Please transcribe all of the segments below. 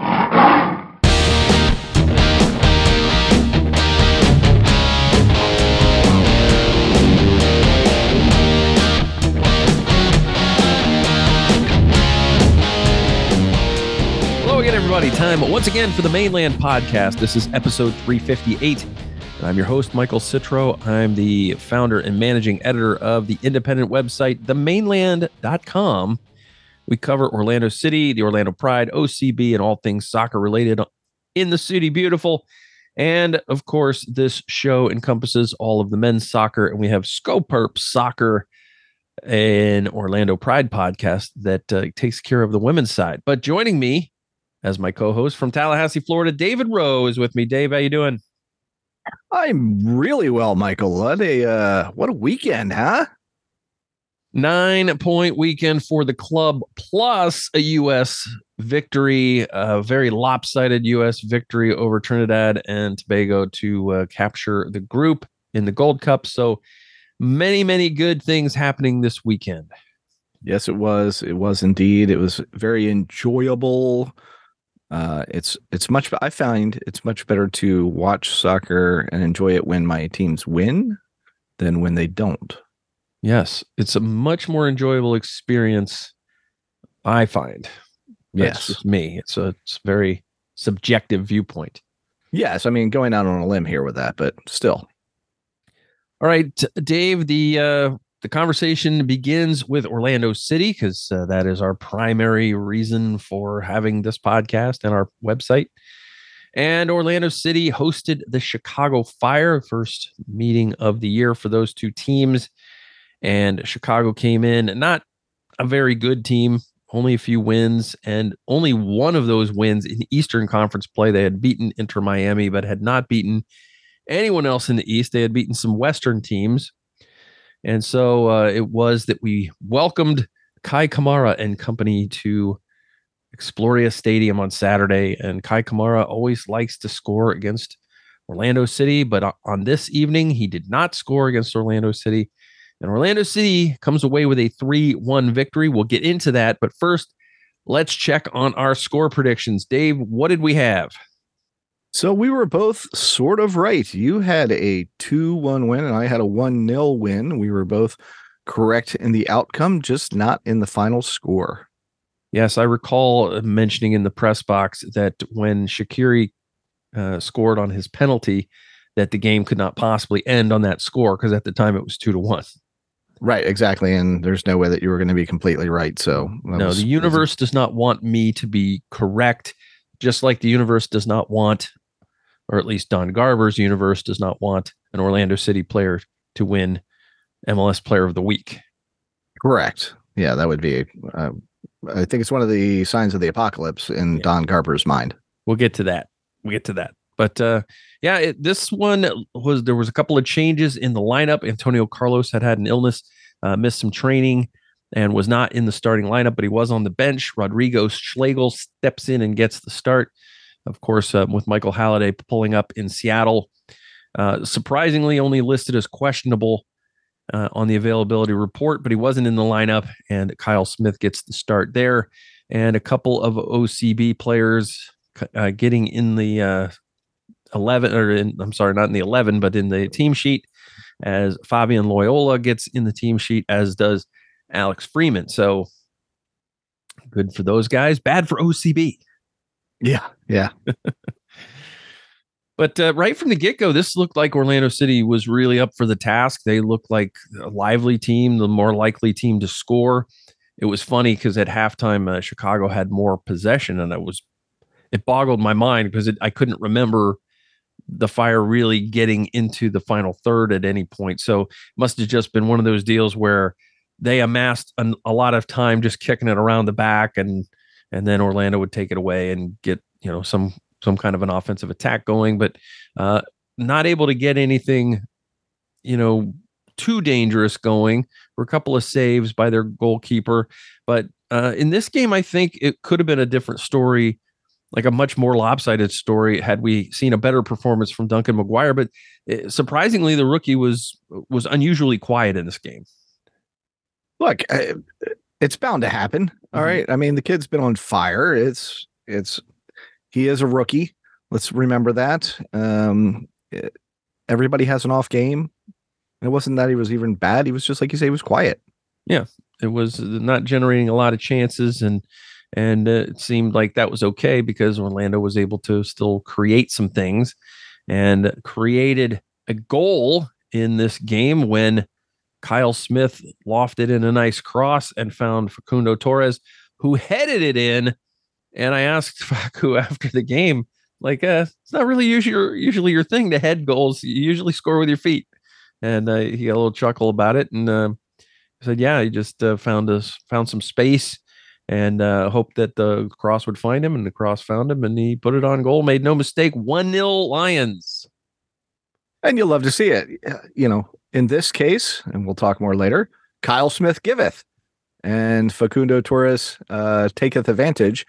Hello again, everybody. Time once again for the Mane Land Podcast. This is episode 358. I'm your host, Michael Citro. I'm the founder and managing editor of the independent website, themaneland.com. We cover Orlando City, the Orlando Pride, OCB, and all things soccer related in the city. Beautiful. And of course, this show encompasses all of the men's soccer, and we have Scoperp Soccer, an Orlando Pride podcast that uh, takes care of the women's side. But joining me as my co-host from Tallahassee, Florida, David Rowe is with me. Dave, how you doing? I'm really well, Michael. What a uh, what a weekend, huh? Nine point weekend for the club, plus a U.S. victory, a very lopsided U.S. victory over Trinidad and Tobago to uh, capture the group in the Gold Cup. So many, many good things happening this weekend. Yes, it was. It was indeed. It was very enjoyable. Uh, it's it's much. I find it's much better to watch soccer and enjoy it when my teams win than when they don't. Yes, it's a much more enjoyable experience. I find. Yes. me. It's a it's a very subjective viewpoint. Yes, I mean going out on a limb here with that, but still. All right, Dave. The uh, the conversation begins with Orlando City because uh, that is our primary reason for having this podcast and our website. And Orlando City hosted the Chicago Fire, first meeting of the year for those two teams. And Chicago came in not a very good team, only a few wins, and only one of those wins in Eastern Conference play. They had beaten Inter Miami, but had not beaten anyone else in the East. They had beaten some Western teams. And so uh, it was that we welcomed Kei Kamara and company to Exploria Stadium on Saturday. And Kei Kamara always likes to score against Orlando City, but on this evening, he did not score against Orlando City. And Orlando City comes away with a 3 1 victory. We'll get into that. But first, let's check on our score predictions. Dave, what did we have? So we were both sort of right. You had a 2 1 win, and I had a 1 0 win. We were both correct in the outcome, just not in the final score. Yes, I recall mentioning in the press box that when Shaqiri uh, scored on his penalty, that the game could not possibly end on that score because at the time it was two to one. Right, exactly. And there's no way that you were going to be completely right. So No, was- the universe does not want me to be correct, just like the universe does not want, or at least Don Garber's universe does not want an Orlando City player to win MLS Player of the Week. correct. Yeah, that would be. Uh, I think it's one of the signs of the apocalypse in Yeah. Don Garber's mind. We'll get to that. We'll get to that. But uh, yeah, it, this one was there was a couple of changes in the lineup. Antonio Carlos had had an illness, uh, missed some training, and was not in the starting lineup, but he was on the bench. Rodrigo Schlegel steps in and gets the start. Of course, uh, with Michael Halliday pulling up in Seattle. Uh, surprisingly, only listed as questionable uh, on the availability report, but he wasn't in the lineup, and Kyle Smith gets the start there. And a couple of OCB players uh, getting in the uh, 11, or in, I'm sorry, not in the 11, but in the team sheet, as Fabian Loyola gets in the team sheet, as does Alex Freeman. So good for those guys, bad for OCB. Yeah, yeah. but uh, right from the get go, this looked like Orlando City was really up for the task. They looked like a lively team, the more likely team to score. It was funny because at halftime, uh, Chicago had more possession, and it was it boggled my mind because I couldn't remember the fire really getting into the final third at any point. So it must have just been one of those deals where they amassed an, a lot of time just kicking it around the back and and then Orlando would take it away and get you know some some kind of an offensive attack going but uh not able to get anything you know too dangerous going for a couple of saves by their goalkeeper but uh in this game I think it could have been a different story like a much more lopsided story had we seen a better performance from Duncan McGuire but it, eh, surprisingly the rookie was was unusually quiet in this game look, it's bound to happen. All mm-hmm. right. I mean, the kid's been on fire. It's it's he is a rookie. Let's remember that. Um, it, everybody has an off game. It wasn't that he was even bad. He was just like you say, he was quiet. Yeah, it was not generating a lot of chances, and and it seemed like that was okay because Orlando was able to still create some things, and created a goal in this game when Kyle Smith lofted in a nice cross and found Facundo Torres, who headed it in. And I asked Facu after the game, like, uh, it's not really usually your, usually your thing to head goals. You usually score with your feet. And uh, he got a little chuckle about it. And uh, said, yeah, he just uh, found us, found some space and uh, hoped that the cross would find him. And the cross found him and he put it on goal. Made no mistake. 1 0 Lions. And you'll love to see it. You know, in this case, and we'll talk more later, Kyle Smith giveth, and Facundo Torres uh, taketh advantage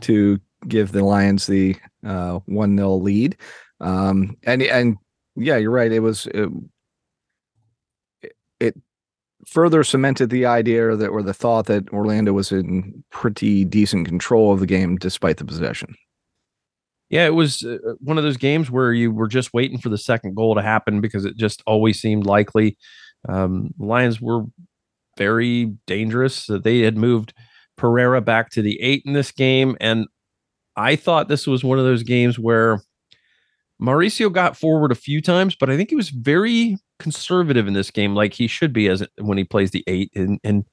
to give the Lions the uh, one 0 lead. Um, and and yeah, you're right. It was it, it further cemented the idea that or the thought that Orlando was in pretty decent control of the game despite the possession yeah, it was uh, uh, one of those games where you were just waiting for the second goal to happen because it just always seemed likely. Um, Lions were very dangerous. They had moved Pereira back to the eight in this game, and I thought this was one of those games where Mauricio got forward a few times, but I think he was very conservative in this game, like he should be as when he plays the eight and, and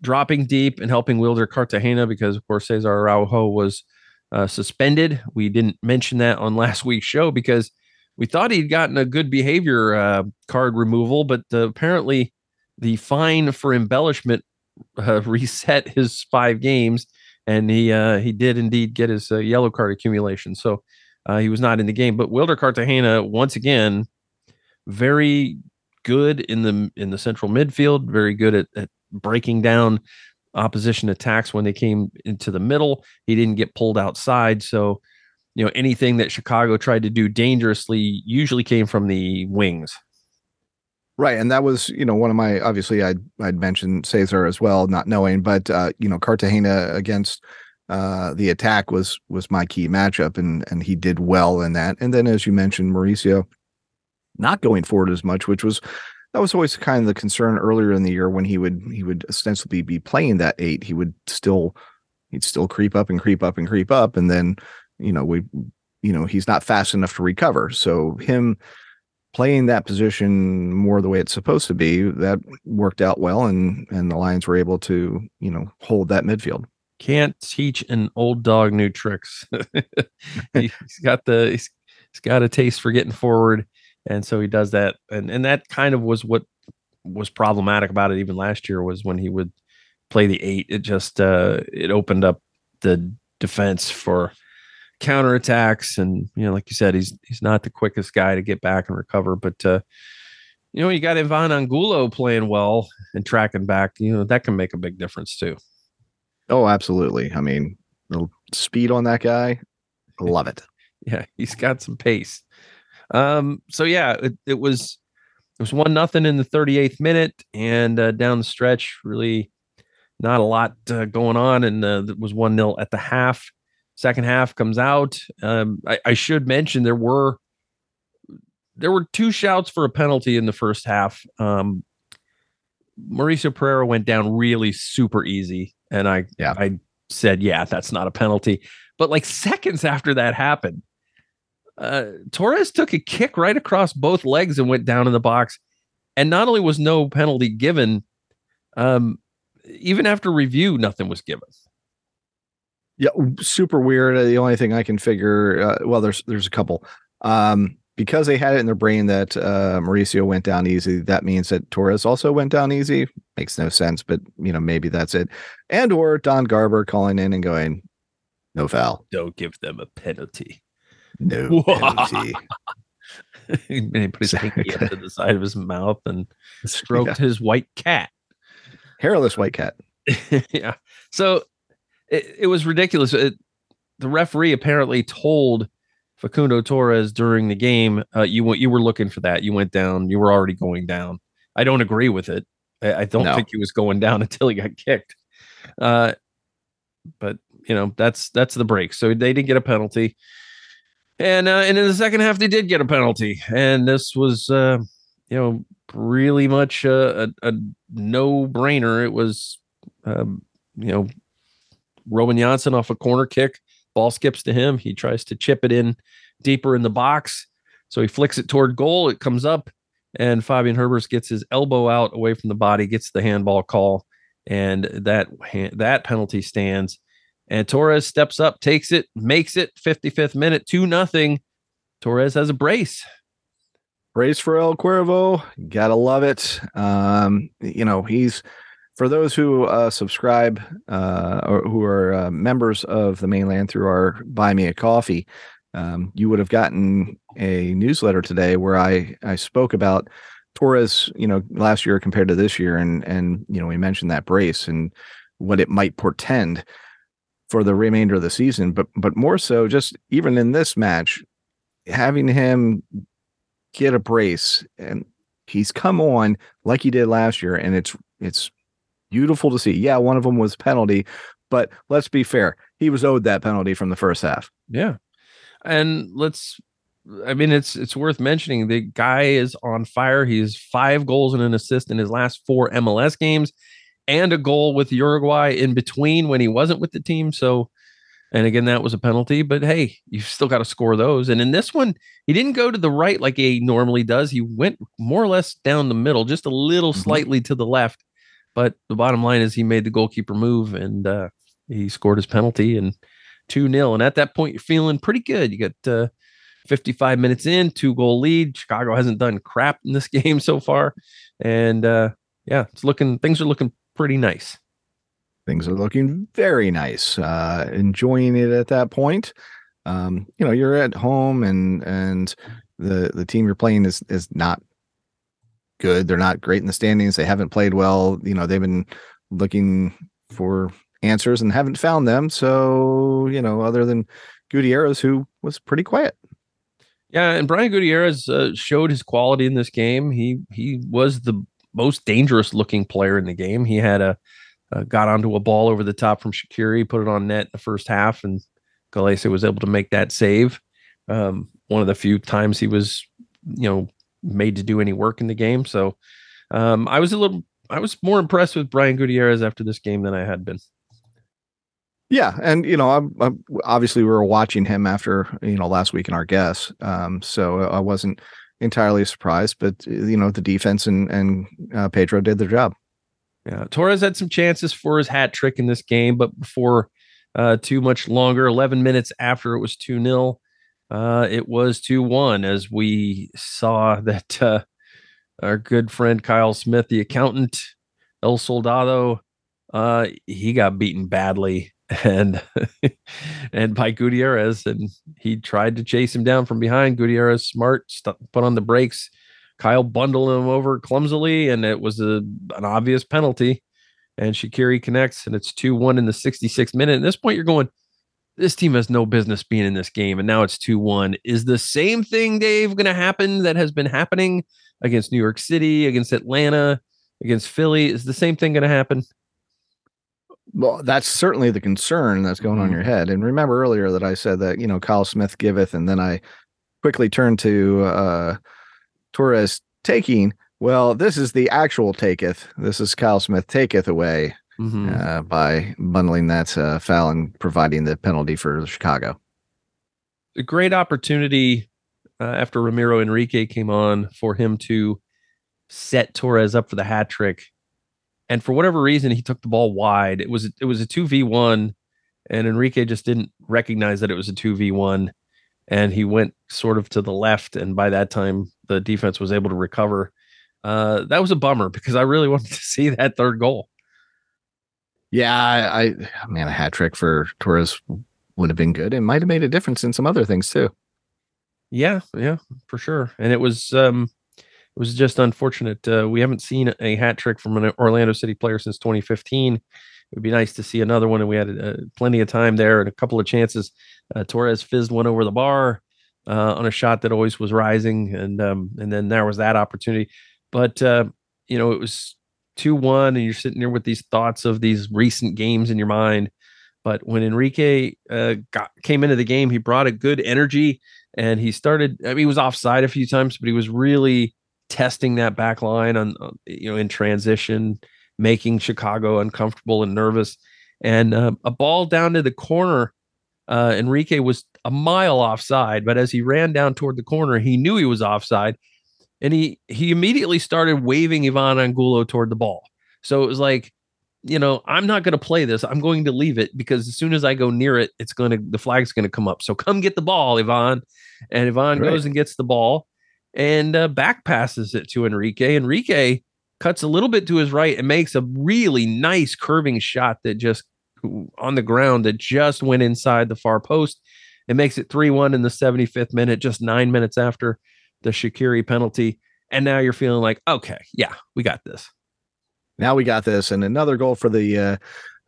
dropping deep and helping Wilder Cartagena because of course Cesar Araujo was uh, suspended. We didn't mention that on last week's show because we thought he'd gotten a good behavior uh, card removal, but uh, apparently the fine for embellishment uh, reset his five games, and he uh, he did indeed get his uh, yellow card accumulation. So he was not in the game. But Wilder Cartagena once again very good in the in the central midfield, very good at, at breaking down opposition attacks when they came into the middle. He didn't get pulled outside. So, you know, anything that Chicago tried to do dangerously usually came from the wings. Right. And that was, you know, one of my obviously I'd I'd mentioned Cesar as well, not knowing, but uh, you know, Cartagena against uh the attack was was my key matchup and and he did well in that. And then as you mentioned, Mauricio not going forward as much, which was that was always kind of the concern earlier in the year when he would he would ostensibly be playing that eight. He would still he'd still creep up and creep up and creep up, and then you know we you know he's not fast enough to recover. So him playing that position more the way it's supposed to be that worked out well, and and the Lions were able to you know hold that midfield. Can't teach an old dog new tricks. he's got the he's, he's got a taste for getting forward and so he does that and and that kind of was what was problematic about it even last year was when he would play the eight it just uh it opened up the defense for counterattacks and you know like you said he's he's not the quickest guy to get back and recover but uh you know, you got Ivan Angulo playing well and tracking back, you know, that can make a big difference too. Oh, absolutely. I mean, the speed on that guy, love it. yeah, he's got some pace. Um, so yeah, it, it was it was one nothing in the 38th minute, and uh, down the stretch, really not a lot uh, going on, and uh, it was one nil at the half. Second half comes out. Um, I, I should mention there were there were two shouts for a penalty in the first half. Um, Mauricio Pereira went down really super easy, and I Yeah. I said, yeah, that's not a penalty. But like seconds after that happened, uh, Torres took a kick right across both legs and went down in the box. And not only was no penalty given, um, even after review, nothing was given. Yeah, super weird. Uh, The only thing I can figure, uh, well, there's there's a couple. Um, because they had it in their brain that uh, Mauricio went down easy. That means that Torres also went down easy. Makes no sense, but you know maybe that's it. And or Don Garber calling in and going, no foul, Don't give them a penalty. No penalty. and he put his pinky up to the side of his mouth and stroked Yeah. his white cat. Hairless white cat. yeah. So it, it was ridiculous. It, the referee apparently told Facundo Torres during the game, uh, you went, you were looking for that. You went down. You were already going down. I don't agree with it. I, I don't No. think he was going down until he got kicked. Uh, but you know that's that's the break. So they didn't get a penalty, and uh, and in the second half they did get a penalty, and this was uh, you know really much a, a, a no brainer. It was um, you know Robin Jansson off a corner kick, ball skips to him. He tries to chip it in deeper in the box, so he flicks it toward goal. It comes up, and Fabian Herbers gets his elbow out away from the body, gets the handball call, and that that penalty stands. And Torres steps up, takes it, makes it 55th minute, 2 nothing. Torres has a brace. Brace for El Cuervo. Gotta love it. Um, you know, he's for those who uh, subscribe uh, or who are uh, members of the Mane Land through our Buy Me a Coffee, um, you would have gotten a newsletter today where I I spoke about Torres, you know, last year compared to this year, and and you know we mentioned that brace and what it might portend for the remainder of the season, but but more so just even in this match, having him get a brace and he's come on like he did last year and it's it's beautiful to see yeah one of them was penalty but let's be fair he was owed that penalty from the first half Yeah. And let's I mean it's it's worth mentioning the guy is on fire. He's five goals and an assist in his last four MLS games and a goal with Uruguay in between when he wasn't with the team. So and again that was a penalty, but hey, you've still got to score those. And in this one, he didn't go to the right like he normally does. He went more or less down the middle, just a little Mhm. slightly to the left. But the bottom line is he made the goalkeeper move and uh, he scored his penalty and 2 0. And at that point, you're feeling pretty good. You got uh, 55 minutes in, two goal lead. Chicago hasn't done crap in this game so far. And uh, yeah, it's looking, things are looking pretty nice. things are looking very nice uh enjoying it at that point. Um you know you're at home and and the the team you're playing is is not good. They're not great in the standings. They haven't played well. You know they've been looking for answers and haven't found them. So you know other than Gutierrez who was pretty quiet. Yeah, and Brian Gutierrez uh, showed his quality in this game. He he was the most dangerous looking player in the game. He had a uh, got onto a ball over the top from Shaqiri, put it on net in the first half, and Gallese was able to make that save. Um, one of the few times he was, you know, made to do any work in the game. So um, I was a little, I was more impressed with Brian Gutierrez after this game than I had been. Yeah, and you know, I'm, I'm obviously we were watching him after you know last week in our guess, um, so I wasn't entirely surprised. But you know, the defense and and uh, Pedro did their job. Yeah, Torres had some chances for his hat trick in this game, but before uh, too much longer, 11 minutes after it was 2 0, uh, it was 2 1 as we saw that uh, our good friend Kyle Smith, the accountant, El Soldado, uh, he got beaten badly and and by Gutierrez, and he tried to chase him down from behind. Gutierrez, smart, st- put on the brakes, Kyle bundled him over clumsily, and it was a an obvious penalty. And Shaqiri connects, and it's 2 1 in the 66th minute. At this point, you're going, this team has no business being in this game. And now it's 2 1. Is the same thing, Dave, going to happen that has been happening against New York City, against Atlanta, against Philly? Is the same thing going to happen? Well, that's certainly the concern that's going on in Mhm. your head. And remember earlier that I said that, you know, Kyle Smith giveth, and then I quickly turned to uh Torres taking. Well, this is the actual taketh. This is Kyle Smith taketh away Mhm. uh, by bundling that uh, foul and providing the penalty for Chicago. a great opportunity uh, after Ramiro Enrique came on for him to set Torres up for the hat trick. And for whatever reason, he took the ball wide. It was it was a two v one, and Enrique just didn't recognize that it was a two v one, and he went sort of to the left. And by that time, the defense was able to recover. Uh, that was a bummer because I really wanted to see that third goal. Yeah, I, I man, a hat trick for Torres would have been good. It might have made a difference in some other things too. Yeah, yeah, for sure. And it was um it was just unfortunate. Uh, we haven't seen a hat trick from an Orlando City player since 2015. It would be nice to see another one, and we had uh, plenty of time there and a couple of chances. Uh, Torres fizzed one over the bar uh, on a shot that always was rising, and um, and then there was that opportunity. But uh, you know, it was two one, and you're sitting there with these thoughts of these recent games in your mind. But when Enrique uh, got came into the game, he brought a good energy and he started. I mean, he was offside a few times, but he was really testing that back line on, on you know in transition, making Chicago uncomfortable and nervous. And uh, a ball down to the corner, uh, Enrique was a mile offside, but as he ran down toward the corner, he knew he was offside, and he he immediately started waving Ivan Angulo toward the ball. So it was like, you know, I'm not going to play this. I'm going to leave it because as soon as I go near it, it's going to the flag's going to come up. So come get the ball, Ivan. And Ivan Right. goes and gets the ball and uh, back passes it to Enrique. Enrique cuts a little bit to his right and makes a really nice curving shot that just on the ground that just went inside the far post. It makes it 3 1 in the 75th minute, just nine minutes after the Shaqiri penalty. And now you're feeling like, okay, yeah, we got this. Now we got this, and another goal for the uh,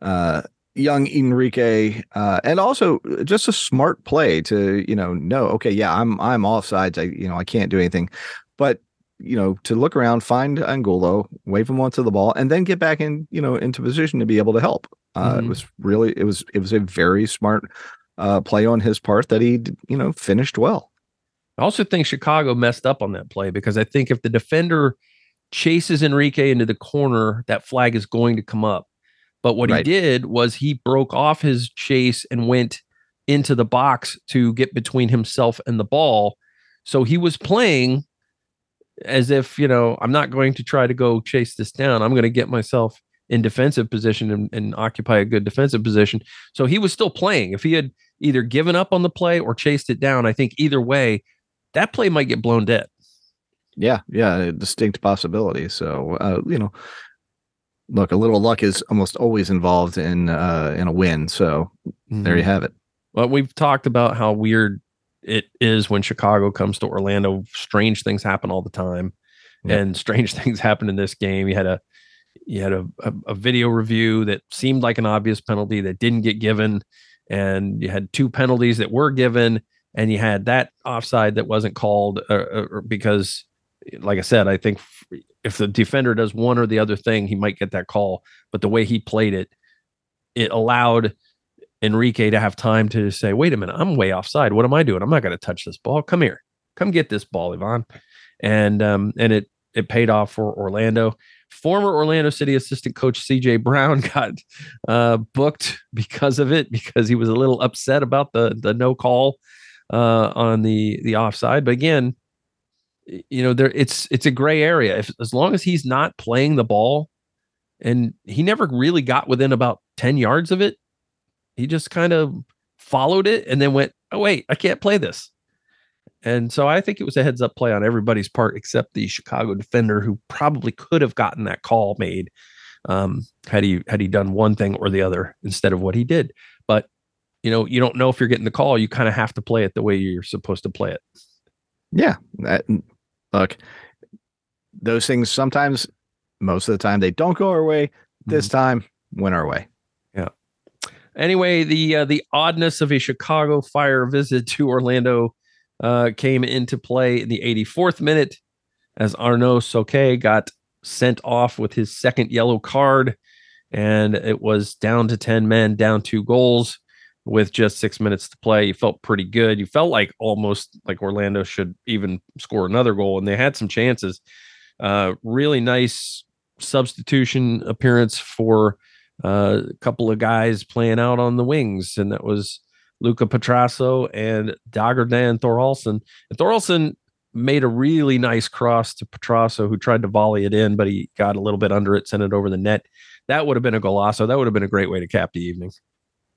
uh, young Enrique, uh, and also just a smart play to you know know okay, yeah, I'm I'm offsides. I you know I can't do anything, but you know to look around, find Angulo, wave him onto the ball, and then get back in you know into position to be able to help. Uh, It Mhm. was really it was it was a very smart uh, play on his part that he you know finished well. I also think Chicago messed up on that play because I think if the defender chases Enrique into the corner, that flag is going to come up. But what Right. he did was he broke off his chase and went into the box to get between himself and the ball. So he was playing as if, you know, I'm not going to try to go chase this down. I'm going to get myself in defensive position and, and occupy a good defensive position. So he was still playing. If he had either given up on the play or chased it down, I think either way, that play might get blown dead. Yeah, yeah, a distinct possibility. So uh, you know, look, a little luck is almost always involved in uh, in a win. So there you have it. Well, we've talked about how weird it is when Chicago comes to Orlando. Strange things happen all the time, Yep. and strange things happened in this game. You had a you had a, a, a video review that seemed like an obvious penalty that didn't get given, and you had two penalties that were given, and you had that offside that wasn't called uh, uh, because, like I said, I think if the defender does one or the other thing, he might get that call. But the way he played it, it allowed Enrique to have time to say, wait a minute, I'm way offside. What am I doing? I'm not going to touch this ball. Come here. Come get this ball, Ivan. And um, and it it paid off for Orlando. Former Orlando City assistant coach CJ Brown got uh, booked because of it, because he was a little upset about the the no call uh, on the the offside. But again, you know, there it's it's a gray area. If as long as he's not playing the ball, and he never really got within about 10 yards of it, he just kind of followed it and then went, Oh, wait, I can't play this. And so I think it was a heads up play on everybody's part except the Chicago defender who probably could have gotten that call made um, had he had he done one thing or the other instead of what he did. But you know, you don't know if you're getting the call. You kind of have to play it the way you're supposed to play it. Yeah, that, look, those things sometimes, most of the time, they don't go our way. This Mm-hmm. time, went our way. Yeah. Anyway, the uh, the oddness of a Chicago Fire visit to Orlando uh, came into play in the 84th minute as Arnaud Souquet got sent off with his second yellow card, and it was down to 10 men, down two goals with just six minutes to play. You felt pretty good. You felt like almost like Orlando should even score another goal, and they had some chances. Uh, really nice substitution appearance for uh, a couple of guys playing out on the wings, and that was Luca Petrasso and Dagur Dan Thorhallsson. And Thorhallsson made a really nice cross to Petrasso, who tried to volley it in, but he got a little bit under it, sent it over the net. That would have been a golazo. That would have been a great way to cap the evening.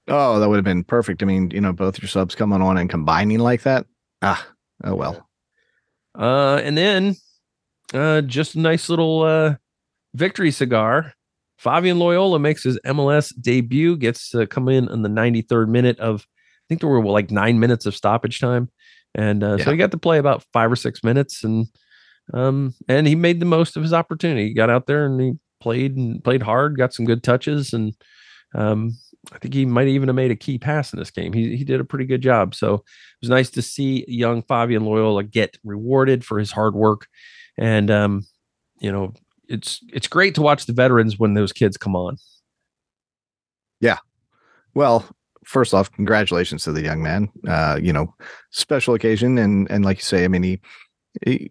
Oh, that would have been perfect. I mean, you know, both your subs coming on and combining like that. Ah, oh well. Uh, and then uh, just a nice little uh, victory cigar. Fabian Loyola makes his MLS debut, gets to come in in the 93rd minute of, I think there were like nine minutes of stoppage time. And uh, so he got to play about five or six minutes and um and he made the most of his opportunity. He got out there and he played and played hard, got some good touches and um I think he might even have made a key pass in this game. He he did a pretty good job. So it was nice to see young Fabian Loyola get rewarded for his hard work. And um, you know, it's it's great to watch the veterans when those kids come on. Yeah. Well, first off, congratulations to the young man. Uh, you know, special occasion, and and like you say, I mean, he he,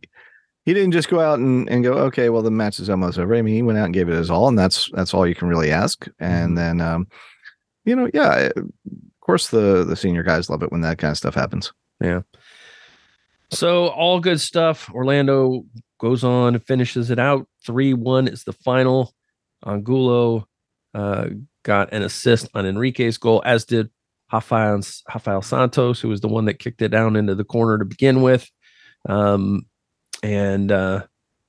he didn't just go out and, and go, okay, well, the match is almost over. I mean, he went out and gave it his all, and that's that's all you can really ask. And then, um, you know, yeah, of course, the the senior guys love it when that kind of stuff happens. Yeah. So all good stuff. Orlando goes on and finishes it out. 3-1 is the final. Angulo uh, got an assist on Enrique's goal, as did Rafael, Rafael Santos, who was the one that kicked it down into the corner to begin with. Um, and uh,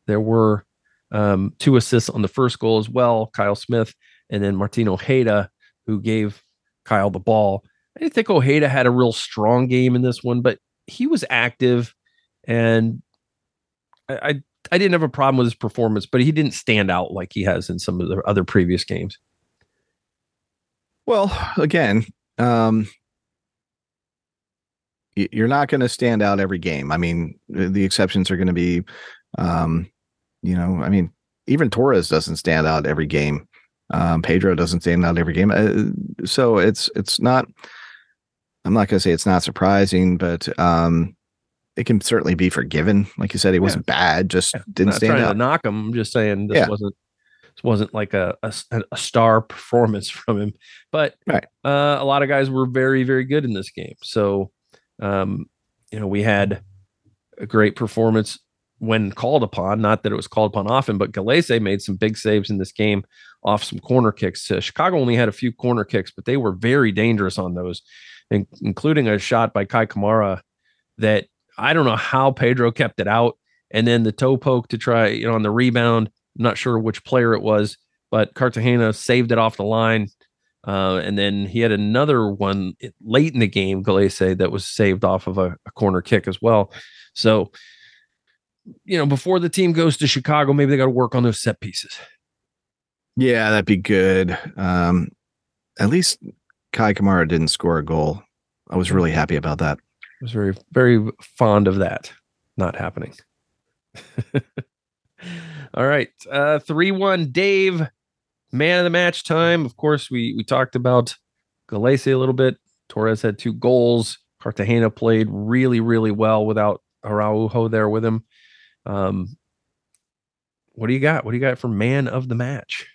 there were um, two assists on the first goal as well. Kyle Smith and then Martino Ojeda, who gave Kyle the ball. I didn't think Ojeda had a real strong game in this one, but he was active and I, I I didn't have a problem with his performance, but he didn't stand out like he has in some of the other previous games. Well, again, um, you're not going to stand out every game. I mean, the exceptions are going to be, um, you know, I mean, even Torres doesn't stand out every game. Um, Pedro doesn't stand out every game. Uh, so it's it's not. I'm not going to say it's not surprising, but um, it can certainly be forgiven. Like you said, he wasn't bad, just didn't Not stand trying out. to knock him. I'm just saying this Yeah. wasn't this wasn't like a a star performance from him. But Right. uh, a lot of guys were very very good in this game. So um, you know we had a great performance when called upon. Not that it was called upon often, but Gallese made some big saves in this game off some corner kicks. Uh, Chicago only had a few corner kicks, but they were very dangerous on those, in- including a shot by Kei Kamara that I don't know how Pedro kept it out. And then the toe poke to try, you know, on the rebound. I'm not sure which player it was, but Cartagena saved it off the line. Uh, and then he had another one late in the game, Gallese, that was saved off of a, a corner kick as well. So, you know, before the team goes to Chicago, maybe they got to work on those set pieces. Yeah, that'd be good. Um, at least Kei Kamara didn't score a goal. I was really happy about that. I was very, very fond of that not happening. All right. Uh 3-1 Dave, man of the match time. Of course, we we talked about Gallese a little bit. Torres had two goals. Cartagena played really, really well without Araujo there with him. Um what do you got? What do you got for man of the match?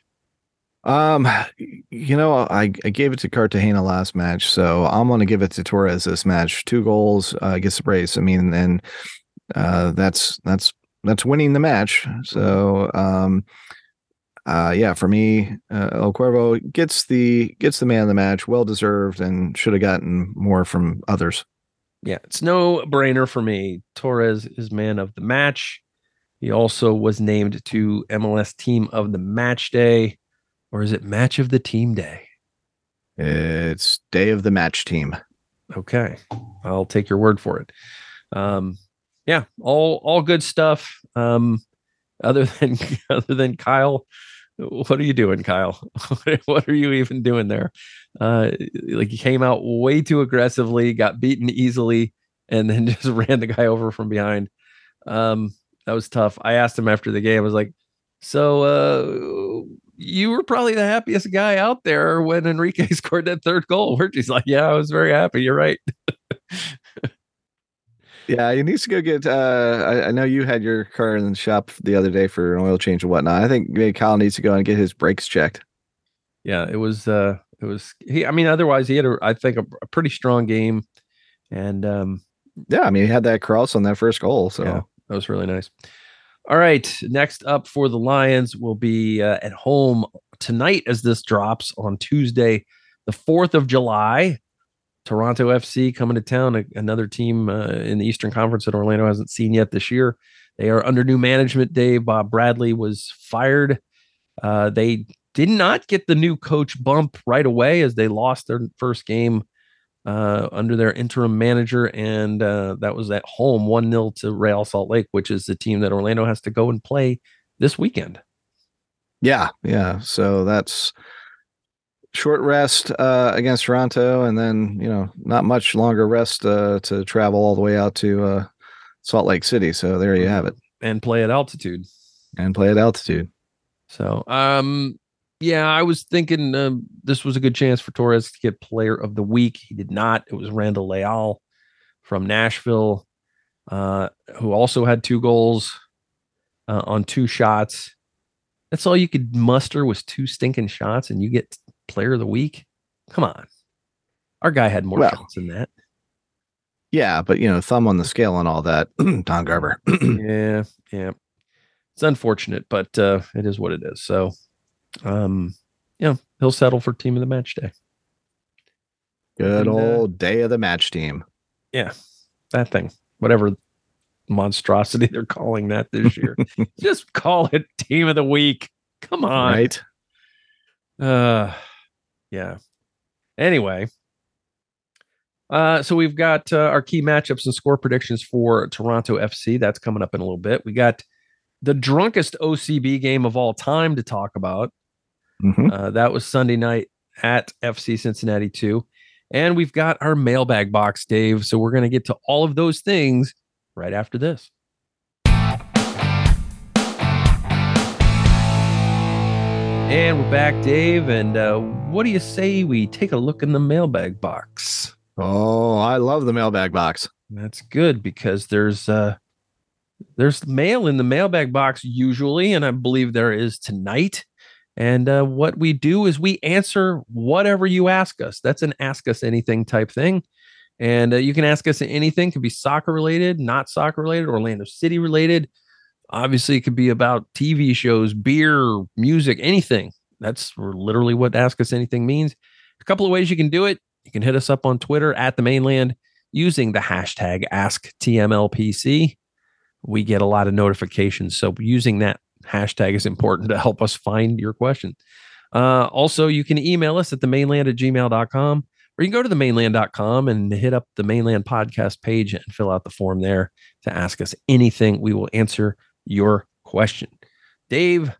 Um, you know, I, I gave it to Cartagena last match, so I'm to give it to Torres this match. Two goals uh, against the brace. I mean, and uh, that's that's that's winning the match. So, um, uh, yeah, for me, uh, El Cuervo gets the gets the man of the match, well deserved, and should have gotten more from others. Yeah, it's no brainer for me. Torres is man of the match. He also was named to MLS team of the match day, or is it match of the team day? It's day of the match team. Okay, I'll take your word for it. Um, yeah, all all good stuff. Um, other than other than Kyle. What are you doing, Kyle? what are you even doing there? Uh, like he came out way too aggressively, got beaten easily, and then just ran the guy over from behind. Um, that was tough. I asked him after the game. I was like, "So, uh, you were probably the happiest guy out there when Enrique scored that third goal." Where he's like, "Yeah, I was very happy. You're right." Yeah, he needs to go get. Uh, I, I, know you had your car in the shop the other day for an oil change and whatnot. I think maybe Kyle needs to go and get his brakes checked. Yeah, it was. Uh, it was. He. I mean, otherwise he had, a, I think, a, a pretty strong game, and um, yeah, I mean, he had that cross on that first goal, so yeah, that was really nice. All right, next up for the Lions will be uh, at home tonight as this drops on Tuesday, the fourth of July Toronto FC coming to town, a, another team uh, in the Eastern Conference that Orlando hasn't seen yet this year. They are under new management. Dave Bob Bradley was fired. Uh, they did not get the new coach bump right away as they lost their first game uh, under their interim manager, and uh, that was at home, one 0 to Real Salt Lake, which is the team that Orlando has to go and play this weekend. Yeah, yeah. So that's short rest uh, against Toronto, and then you know not much longer rest uh, to travel all the way out to uh, Salt Lake City. So there you have it, and play at altitude, and play at altitude. So, um, yeah, I was thinking um, this was a good chance for Torres to get Player of the Week. He did not. It was Randall Leal from Nashville, uh, who also had two goals uh, on two shots. That's all you could muster was two stinking shots, and you get player of the week. Come on. Our guy had more well, shots than that. Yeah, but you know, thumb on the scale and all that. Don Garber. yeah, yeah. It's unfortunate, but uh it is what it is. So um yeah, he'll settle for team of the match day. Good and, uh, old uh, day of the match team. Yeah. That thing. Whatever monstrosity they're calling that this year. Just call it team of the week. Come on. Right. Uh yeah. Anyway, uh, so we've got uh, our key matchups and score predictions for Toronto FC. That's coming up in a little bit. We got the drunkest OCB game of all time to talk about. Mm-hmm. Uh, that was Sunday night at FC Cincinnati 2. And we've got our mailbag box, Dave. So we're going to get to all of those things right after this. And we're back, Dave. And uh, what do you say we take a look in the mailbag box? Oh, I love the mailbag box. That's good because there's uh there's mail in the mailbag box usually, and I believe there is tonight. And uh, what we do is we answer whatever you ask us. That's an ask us anything type thing. And uh, you can ask us anything, It could be soccer related, not soccer related, Orlando City related, Obviously, it could be about TV shows, beer, music, anything. That's literally what Ask Us Anything means. A couple of ways you can do it. You can hit us up on Twitter at TheManeLand using the hashtag AskTMLPC. We get a lot of notifications. So using that hashtag is important to help us find your question. Uh, also, you can email us at the maneland at gmail.com or you can go to the maneland.com and hit up the Mane Land podcast page and fill out the form there to ask us anything. We will answer your question. Dave,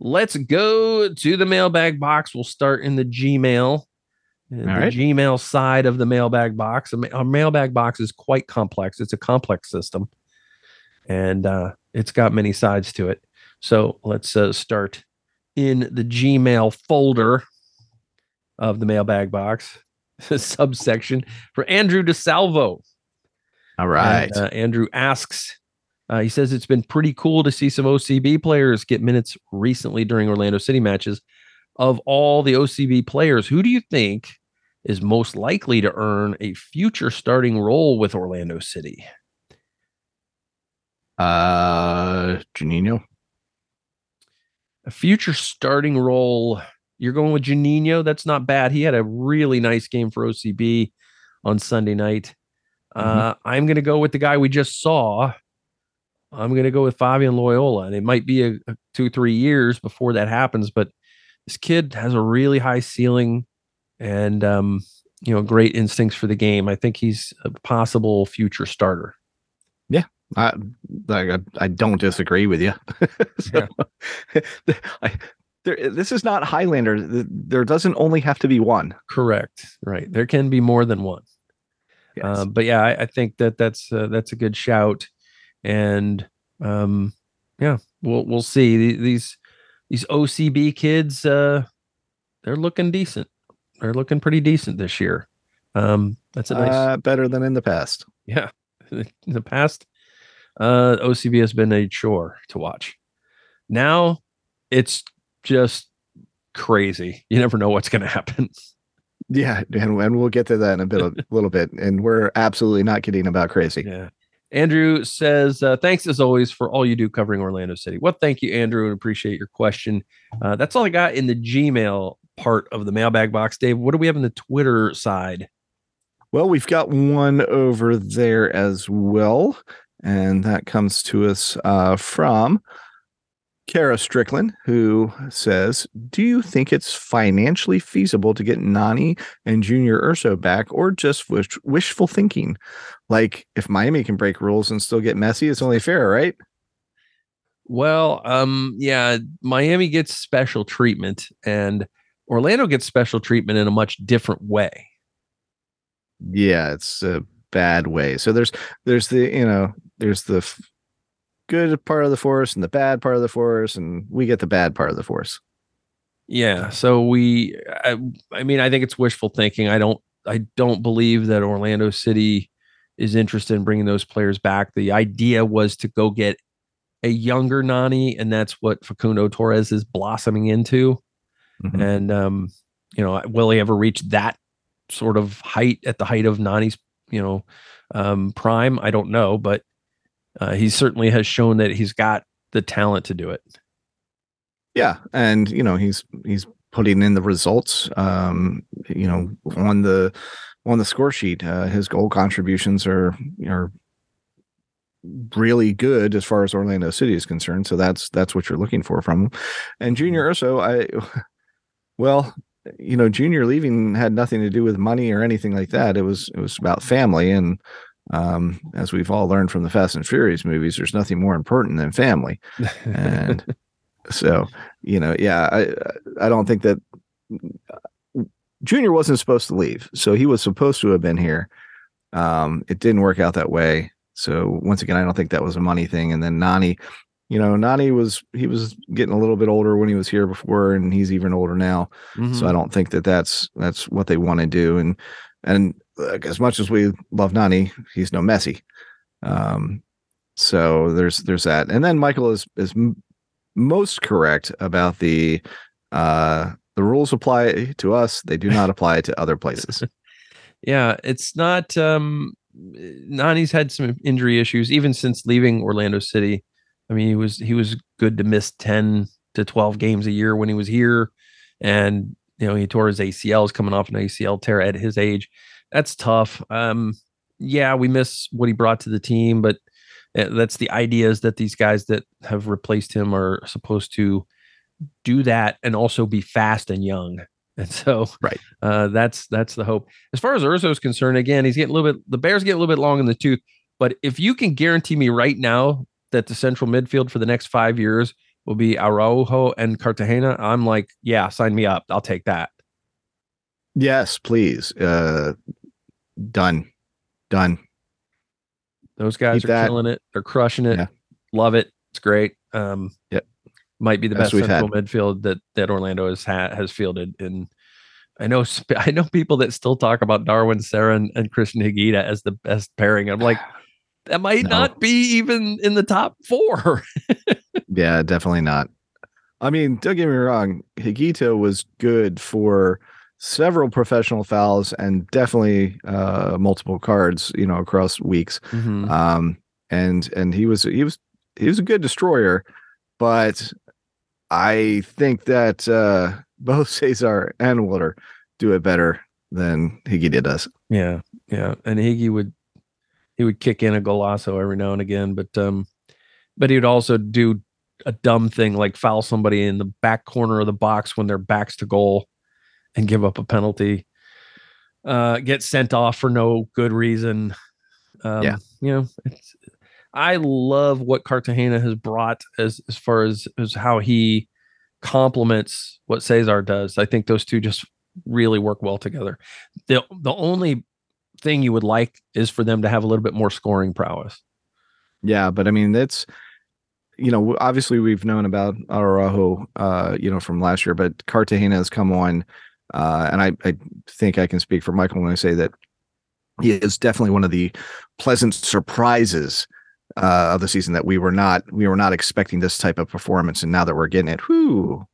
let's go to the mailbag box. We'll start in the Gmail. Uh, the right. Gmail side of the mailbag box. Our mailbag box is quite complex. It's a complex system, and uh, it's got many sides to it. So let's uh, start in the Gmail folder of the mailbag box, subsection for Andrew DeSalvo. All right. And, uh, Andrew asks uh, he says it's been pretty cool to see some OCB players get minutes recently during Orlando City matches. Of all the OCB players, who do you think is most likely to earn a future starting role with Orlando City? Uh, Juninho. A future starting role. You're going with Juninho. That's not bad. He had a really nice game for OCB on Sunday night. Mm-hmm. Uh, I'm going to go with the guy we just saw, I'm going to go with Fabian Loyola, and it might be a, a two three years before that happens. But this kid has a really high ceiling, and um, you know, great instincts for the game. I think he's a possible future starter. Yeah, I, I I don't disagree with you. so, I, there, this is not Highlander. There doesn't only have to be one. Correct. Right. There can be more than one. Yes. Uh, but yeah, I, I, think that that's uh, that's a good shout, and um, yeah, we'll we'll see these these OCB kids. Uh, they're looking decent. They're looking pretty decent this year. Um, that's a nice uh, better than in the past. Yeah, in the past, uh, OCB has been a chore to watch. Now it's just crazy. You never know what's going to happen. Yeah, and, and we'll get to that in a bit, a little bit. And we're absolutely not kidding about crazy. Yeah. Andrew says, uh, "Thanks as always for all you do covering Orlando City." Well, thank you, Andrew, and appreciate your question. Uh, that's all I got in the Gmail part of the mailbag box. Dave, what do we have in the Twitter side? Well, we've got one over there as well, and that comes to us uh, from Kara Strickland, who says, Do you think it's financially feasible to get Nani and Junior Urso back or just wish- wishful thinking? Like, if Miami can break rules and still get messy, it's only fair, right? Well, um, yeah, Miami gets special treatment and Orlando gets special treatment in a much different way. Yeah, it's a bad way. So there's there's the, you know, there's the good part of the force and the bad part of the force, and we get the bad part of the force. Yeah. So we, I, I mean, I think it's wishful thinking. I don't, I don't believe that Orlando City is interested in bringing those players back. The idea was to go get a younger Nani, and that's what Facundo Torres is blossoming into. Mm-hmm. And um, you know, will he ever reach that sort of height at the height of Nani's, you know, um, prime? I don't know, but uh, he certainly has shown that he's got the talent to do it. Yeah, and you know he's he's putting in the results. Um, you know, on the on the score sheet, uh, his goal contributions are are really good as far as Orlando City is concerned. So that's that's what you're looking for from him. And Junior mm-hmm. Urso, I well, you know, Junior leaving had nothing to do with money or anything like that. It was it was about family and um, as we've all learned from the Fast and Furious movies, there's nothing more important than family. And so, you know, yeah, I I don't think that Junior wasn't supposed to leave, so he was supposed to have been here. Um, it didn't work out that way. So once again, I don't think that was a money thing. And then Nani, you know, Nani was he was getting a little bit older when he was here before, and he's even older now. Mm-hmm. So I don't think that that's that's what they want to do. And and like, as much as we love Nani, he's no Messi. Um, so there's there's that, and then Michael is is m- most correct about the uh, the rules apply to us; they do not apply to other places. yeah, it's not. Um, Nani's had some injury issues even since leaving Orlando City. I mean, he was he was good to miss ten to twelve games a year when he was here, and you know he tore his ACLs coming off an ACL tear at his age that's tough. Um, yeah, we miss what he brought to the team, but eh, that's the idea is that these guys that have replaced him are supposed to do that and also be fast and young. And so, right, uh, that's that's the hope. As far as Urso is concerned, again, he's getting a little bit. The Bears get a little bit long in the tooth. But if you can guarantee me right now that the central midfield for the next five years will be Araujo and Cartagena, I'm like, yeah, sign me up. I'll take that. Yes, please. Uh, done, done. Those guys Keep are that. killing it. They're crushing it. Yeah. Love it. It's great. Um, yep. Might be the best, best central had. midfield that that Orlando has ha- has fielded. And I know I know people that still talk about Darwin Cerén and, and Cristian Higuita as the best pairing. I'm like, that might no. not be even in the top four. yeah, definitely not. I mean, don't get me wrong. Higuita was good for several professional fouls and definitely uh, multiple cards, you know, across weeks. Mm-hmm. Um, and and he was he was he was a good destroyer, but I think that uh, both Cesar and Wilder do it better than Higgy did us. Yeah, yeah, and Higgy would he would kick in a golazo every now and again, but um, but he would also do a dumb thing like foul somebody in the back corner of the box when their backs to goal and give up a penalty, uh, get sent off for no good reason. Um, yeah, you know, it's I love what Cartagena has brought as as far as as how he complements what Cesar does. I think those two just really work well together. The the only thing you would like is for them to have a little bit more scoring prowess. Yeah, but I mean that's you know obviously we've known about Araujo uh you know from last year, but Cartagena has come on uh and I I think I can speak for Michael when I say that he is definitely one of the pleasant surprises uh, of the season that we were not we were not expecting this type of performance, and now that we're getting it, whoo,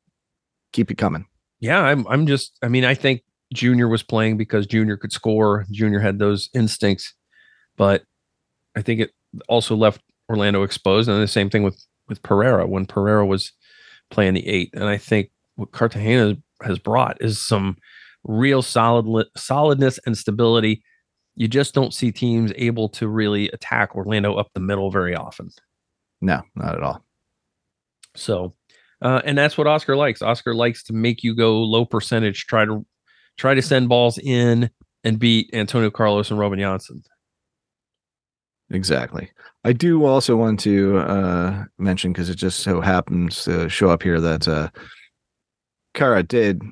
keep it coming. Yeah, I'm I'm just I mean I think Junior was playing because Junior could score. Junior had those instincts, but I think it also left Orlando exposed. And the same thing with with Pereyra when Pereyra was playing the eight. And I think what Cartagena has brought is some real solid solidness and stability you just don't see teams able to really attack Orlando up the middle very often. No, not at all. So, uh, and that's what Oscar likes. Oscar likes to make you go low percentage, try to try to send balls in and beat Antonio Carlos and Robin Jansson. Exactly. I do also want to uh, mention because it just so happens to show up here that uh, Kara did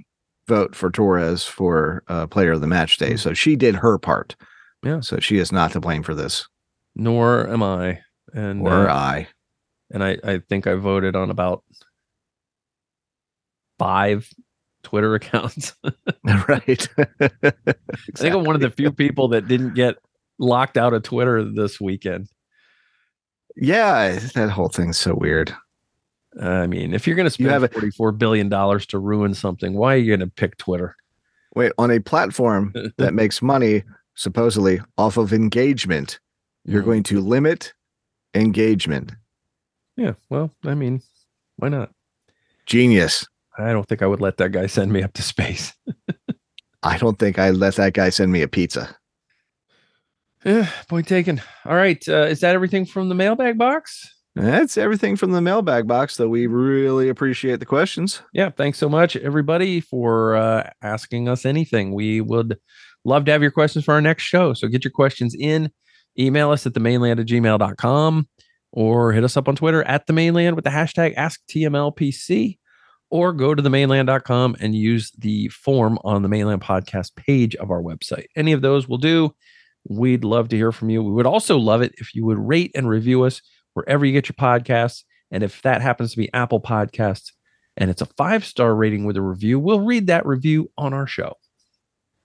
vote for Torres for uh, player of the match day, hmm. so she did her part. Yeah. So she is not to blame for this. Nor am I. And or uh, I. And I, I think I voted on about five Twitter accounts. right. exactly. I think I'm one of the few people that didn't get locked out of Twitter this weekend. Yeah, that whole thing's so weird. I mean, if you're going to spend you have $44 billion to ruin something, why are you going to pick Twitter? Wait, on a platform that makes money supposedly off of engagement. You're mm. going to limit engagement. Yeah. Well, I mean, why not? Genius. I don't think I would let that guy send me up to space. I don't think I'd let that guy send me a pizza. Yeah, point taken. All right. Uh, is that everything from the mailbag box? That's everything from the mailbag box, though we really appreciate the questions. Yeah. Thanks so much, everybody, for uh, asking us anything. We would Love to have your questions for our next show. So get your questions in. Email us at themaneland at gmail.com or hit us up on Twitter at TheManeLand with the hashtag AskTMLPC or go to themaneland.com and use the form on the Mane Land podcast page of our website. Any of those will do. We'd love to hear from you. We would also love it if you would rate and review us wherever you get your podcasts. And if that happens to be Apple Podcasts and it's a five star rating with a review, we'll read that review on our show.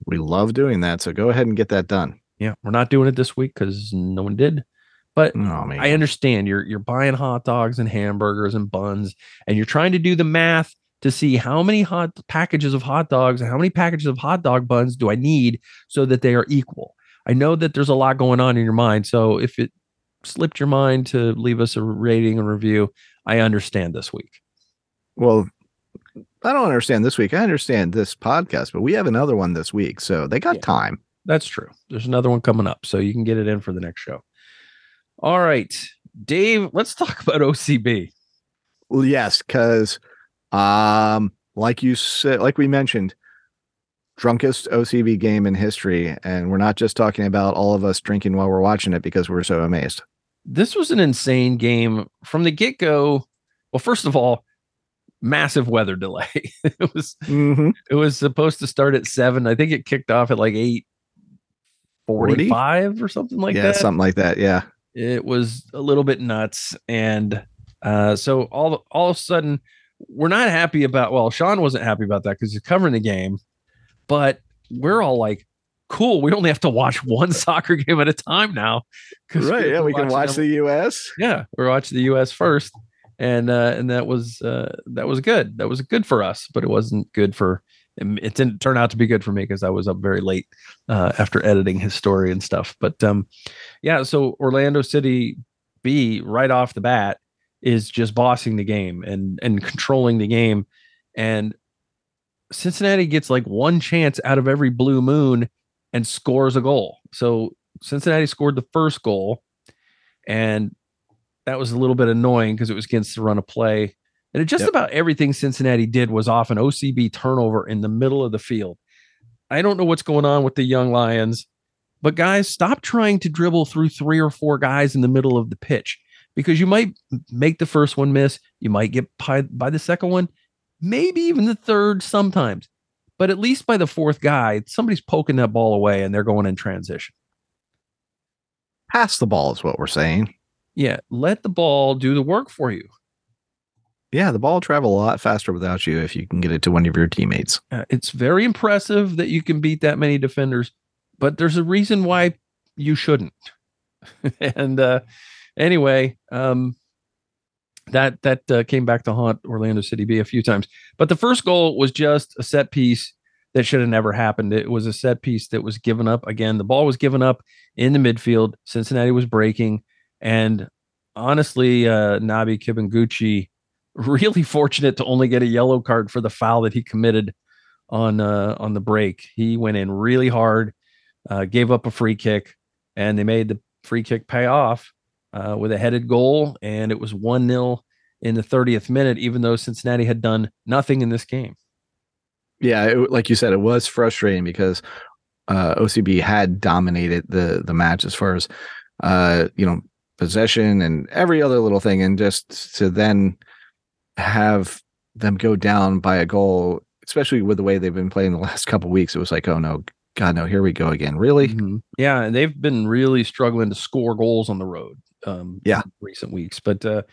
We love doing that. So go ahead and get that done. Yeah, we're not doing it this week because no one did. But oh, I understand you're you're buying hot dogs and hamburgers and buns, and you're trying to do the math to see how many hot packages of hot dogs and how many packages of hot dog buns do I need so that they are equal. I know that there's a lot going on in your mind. So if it slipped your mind to leave us a rating and review, I understand this week. Well, I don't understand this week. I understand this podcast, but we have another one this week, so they got yeah, time. That's true. There's another one coming up, so you can get it in for the next show. All right, Dave, let's talk about OCB. Well, yes, because um, like you said, like we mentioned, drunkest OCB game in history, and we're not just talking about all of us drinking while we're watching it because we're so amazed. This was an insane game from the get go. Well, first of all, massive weather delay. it was mm-hmm. it was supposed to start at seven. I think it kicked off at like eight forty five or something like yeah, that. Yeah, something like that. Yeah. It was a little bit nuts. And uh, so all all of a sudden we're not happy about well, Sean wasn't happy about that because he's covering the game, but we're all like, cool. We only have to watch one soccer game at a time now. Right. Yeah, we can watch them. the US. Yeah, we're watching the US first and uh, and that was uh, that was good. That was good for us, but it wasn't good for. It didn't turn out to be good for me because I was up very late uh, after editing his story and stuff. But um, yeah, so Orlando City B right off the bat is just bossing the game and and controlling the game, and Cincinnati gets like one chance out of every blue moon and scores a goal. So Cincinnati scored the first goal, and that was a little bit annoying because it was against the run of play. And it just yep. about everything Cincinnati did was off an OCB turnover in the middle of the field. I don't know what's going on with the young Lions. But guys, stop trying to dribble through three or four guys in the middle of the pitch because you might make the first one miss. You might get by, by the second one, maybe even the third sometimes. But at least by the fourth guy, somebody's poking that ball away and they're going in transition. Pass the ball is what we're saying. Yeah, let the ball do the work for you. Yeah, the ball travel a lot faster without you if you can get it to one of your teammates. Uh, it's very impressive that you can beat that many defenders, but there's a reason why you shouldn't. and uh, anyway, um, that that uh, came back to haunt Orlando City B a few times. But the first goal was just a set piece that should have never happened. It was a set piece that was given up. Again, the ball was given up in the midfield. Cincinnati was breaking, and honestly, uh, Nabi Kibunguchy really fortunate to only get a yellow card for the foul that he committed on uh, on the break. He went in really hard, uh, gave up a free kick, and they made the free kick pay off uh, with a headed goal, and it was one 0 in the 30th minute, even though Cincinnati had done nothing in this game. Yeah, it, like you said, it was frustrating because uh, OCB had dominated the the match as far as uh, you know possession and every other little thing, and just to then have them go down by a goal, especially with the way they've been playing the last couple weeks, it was like, oh no, God, no, here we go again. Really? Mm-hmm. Yeah, and they've been really struggling to score goals on the road. Um, yeah, recent weeks, but uh,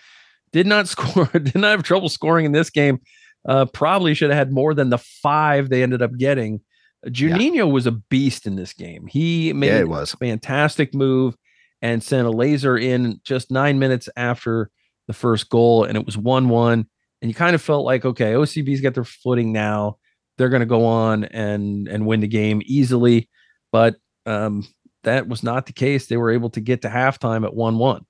did not score. did not have trouble scoring in this game. Uh, probably should have had more than the five they ended up getting. Juninho yeah. was a beast in this game. He made yeah, it was. a fantastic move and sent a laser in just nine minutes after the first goal, and it was one one and you kind of felt like okay ocb's got their footing now they're going to go on and and win the game easily but um that was not the case they were able to get to halftime at 1-1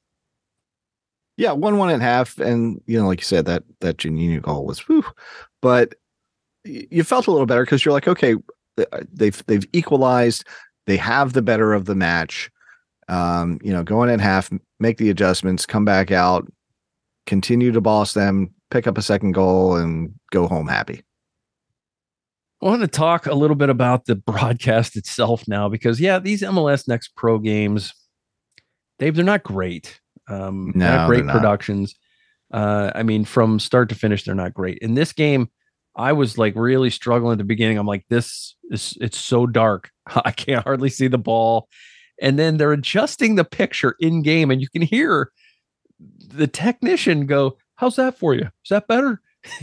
yeah 1-1 and half and you know like you said that that Juninho goal was whew, but you felt a little better because you're like okay uh, they've they've equalized they have the better of the match. Um you know going in half make the adjustments come back out continue to boss them pick up a second goal and go home happy. I want to talk a little bit about the broadcast itself now because yeah, these MLS Next Pro games, Dave, they're not great. Um, no, not great productions. Uh, I mean, from start to finish, they're not great. In this game, I was like really struggling at the beginning. I'm like, this is it's so dark. I can't hardly see the ball. And then they're adjusting the picture in game, and you can hear the technician go, how's that for you? Is that better?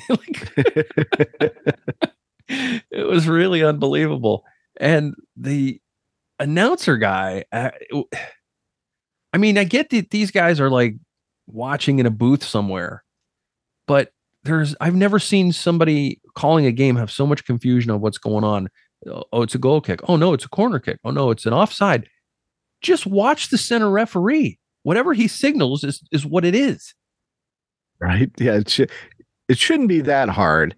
it was really unbelievable. And the announcer guy, uh, I mean, I get that these guys are like watching in a booth somewhere, but there's I've never seen somebody calling a game have so much confusion of what's going on. Oh, it's a goal kick. Oh no, it's a corner kick. Oh no, it's an offside. Just watch the center referee. Whatever he signals is is what it is right? Yeah, it, sh- it shouldn't be that hard.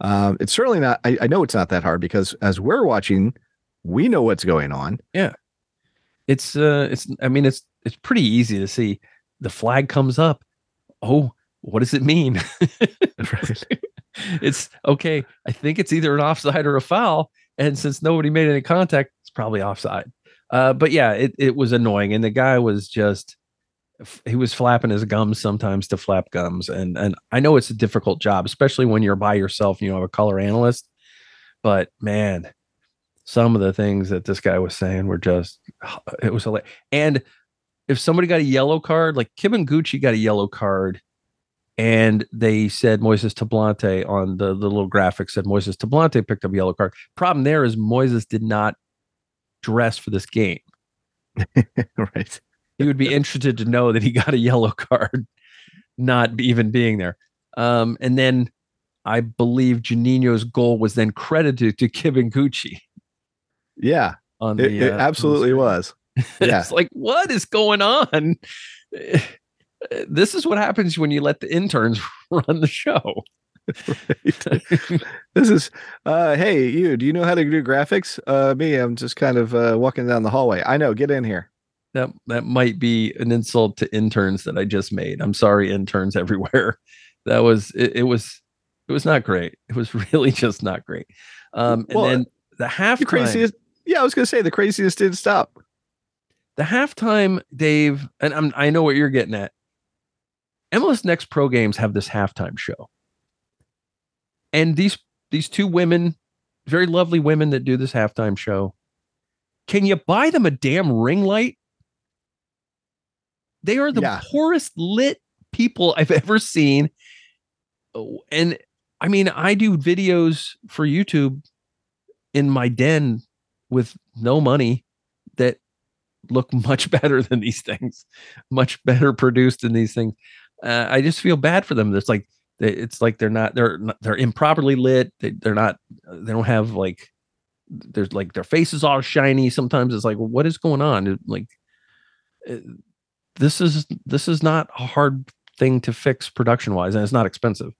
Um, it's certainly not. I, I know it's not that hard because as we're watching, we know what's going on. Yeah, it's uh, it's. I mean, it's it's pretty easy to see. The flag comes up. Oh, what does it mean? it's okay. I think it's either an offside or a foul. And since nobody made any contact, it's probably offside. Uh, but yeah, it, it was annoying. And the guy was just he was flapping his gums sometimes to flap gums and and I know it's a difficult job especially when you're by yourself and you know a color analyst but man some of the things that this guy was saying were just it was hilarious. and if somebody got a yellow card like Kibunguchy got a yellow card and they said Moises Tablante on the, the little graphic said Moises Tablante picked up a yellow card problem there is Moises did not dress for this game right he would be interested to know that he got a yellow card, not even being there. Um, and then I believe Juninho's goal was then credited to Kibunguchy. Yeah, on the, it, it uh, absolutely on was. Yeah, it's like what is going on? this is what happens when you let the interns run the show. this is uh hey you do you know how to do graphics uh me i'm just kind of uh walking down the hallway i know get in here that that might be an insult to interns that I just made. I'm sorry, interns everywhere. That was it, it was it was not great. It was really just not great. Um, and well, then the half the craziest. Yeah, I was gonna say the craziest didn't stop. the halftime, Dave, and I'm, I know what you're getting at. MLS Next Pro Games have this halftime show, and these these two women, very lovely women that do this halftime show. Can you buy them a damn ring light? They are the Yeah. poorest lit people I've ever seen. Oh, And I mean, I do videos for YouTube in my den with no money that look much better than these things, much better produced than these things. Uh, I just feel bad for them. It's like it's like they're not they're not, they're improperly lit. They, they're not they don't have like there's like their faces all shiny. Sometimes it's like what is going on? It- like uh, this is this is not a hard thing to fix production wise, and it's not expensive.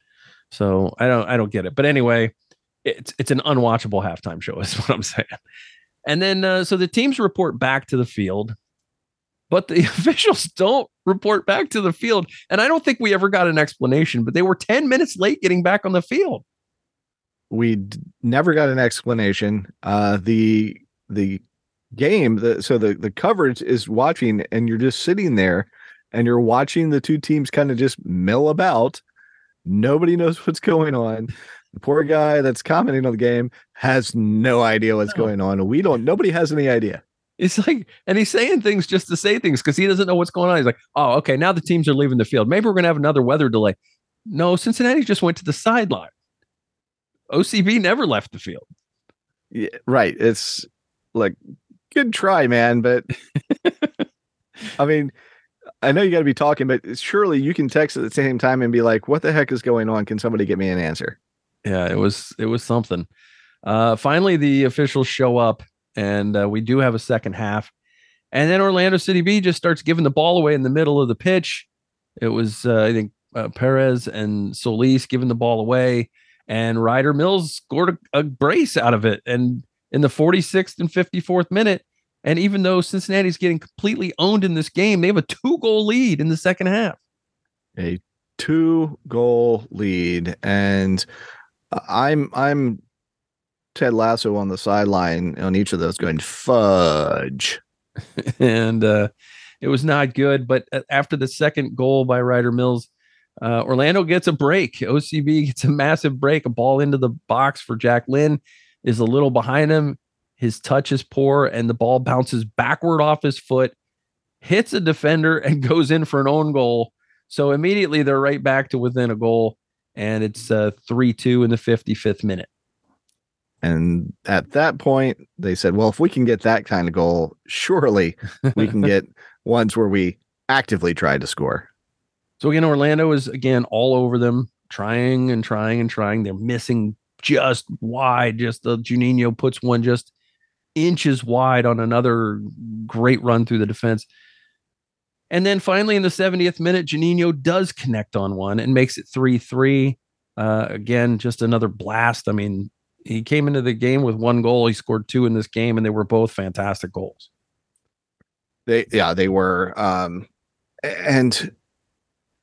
So I don't I don't get it. But anyway, it's it's an unwatchable halftime show is what I'm saying. And then uh, so the teams report back to the field, but the officials don't report back to the field. And I don't think we ever got an explanation, but they were 10 minutes late getting back on the field. we never got an explanation uh the the game the so the the coverage is watching and you're just sitting there and you're watching the two teams kind of just mill about nobody knows what's going on the poor guy that's commenting on the game has no idea what's No. going on we don't nobody has any idea It's like, and he's saying things just to say things because he doesn't know what's going on. He's like, oh, okay, now the teams are leaving the field. Maybe we're going to have another weather delay. No, Cincinnati just went to the sideline. OCB never left the field. Yeah, right it's like good try man but i mean i know you got to be talking but surely you can text at the same time and be like what the heck is going on? Can somebody get me an answer? Yeah it was it was something. Uh finally the officials show up and uh, we do have a second half and then orlando city b just starts giving the ball away in the middle of the pitch. It was uh, i think uh, perez and solis giving the ball away and ryder mills scored a, a brace out of it and in the 46th and 54th minute and even though cincinnati's getting completely owned in this game they have a two goal lead in the second half a two goal lead and i'm i'm ted lasso on the sideline on each of those going fudge and uh, it was not good. But after the second goal by Ryder Mills, uh, Orlando gets a break. OCB gets a massive break. A ball into the box for Jack Lynn is a little behind him. His touch is poor, and the ball bounces backward off his foot, hits a defender, and goes in for an own goal. So immediately they're right back to within a goal, and it's uh, 3 2 in the 55th minute. and at that point they said well if we can get that kind of goal surely we can get ones where we actively try to score So again, Orlando is again all over them, trying and trying and trying. They're missing just wide. Just the Juninho puts one just inches wide on another great run through the defense. And then finally in the 70th minute, Juninho does connect on one and makes it 3-3. Uh, again, just another blast. I mean, he came into the game with one goal. He scored two in this game, and they were both fantastic goals. they yeah they were um and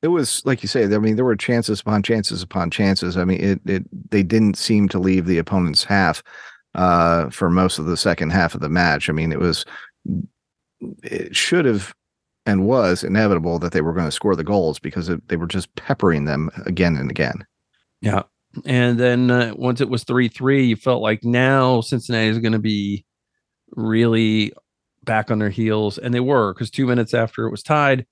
it was like you say i mean there were chances upon chances upon chances i mean it it they didn't seem to leave the opponent's half uh for most of the second half of the match i mean it was it should have and was inevitable that they were going to score the goals because it, they were just peppering them again and again Yeah. And then uh, once it was 3 3, you felt like now Cincinnati is going to be really back on their heels. And they were because two minutes after it was tied,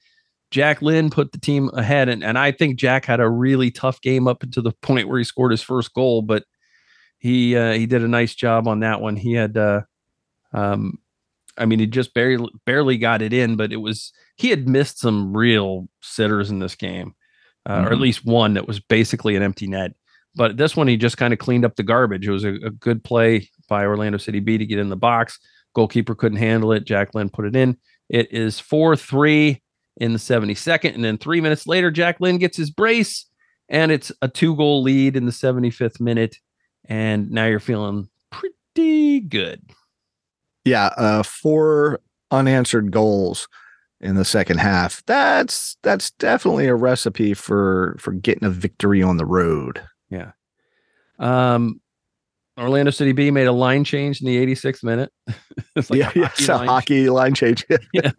Jack Lynn put the team ahead. And, and I think Jack had a really tough game up to the point where he scored his first goal, but he uh, he did a nice job on that one. He had, uh, um, I mean, he just barely barely got it in, but it was he had missed some real sitters in this game, uh, or at Mhm. least one that was basically an empty net. But this one, he just kind of cleaned up the garbage. It was a, a good play by Orlando City B to get in the box. Goalkeeper couldn't handle it. Jack Lynn put it in. It is 4 3 in the 72nd. And then three minutes later, Jack Lynn gets his brace, and it's a two goal lead in the 75th minute. And now you're feeling pretty good. yeah uh four unanswered goals in the second half that's that's definitely a recipe for for getting a victory on the road Yeah. Um, Orlando City B made a line change in the 86th minute. it's like yeah, a hockey, yeah, line. A hockey line change. yeah.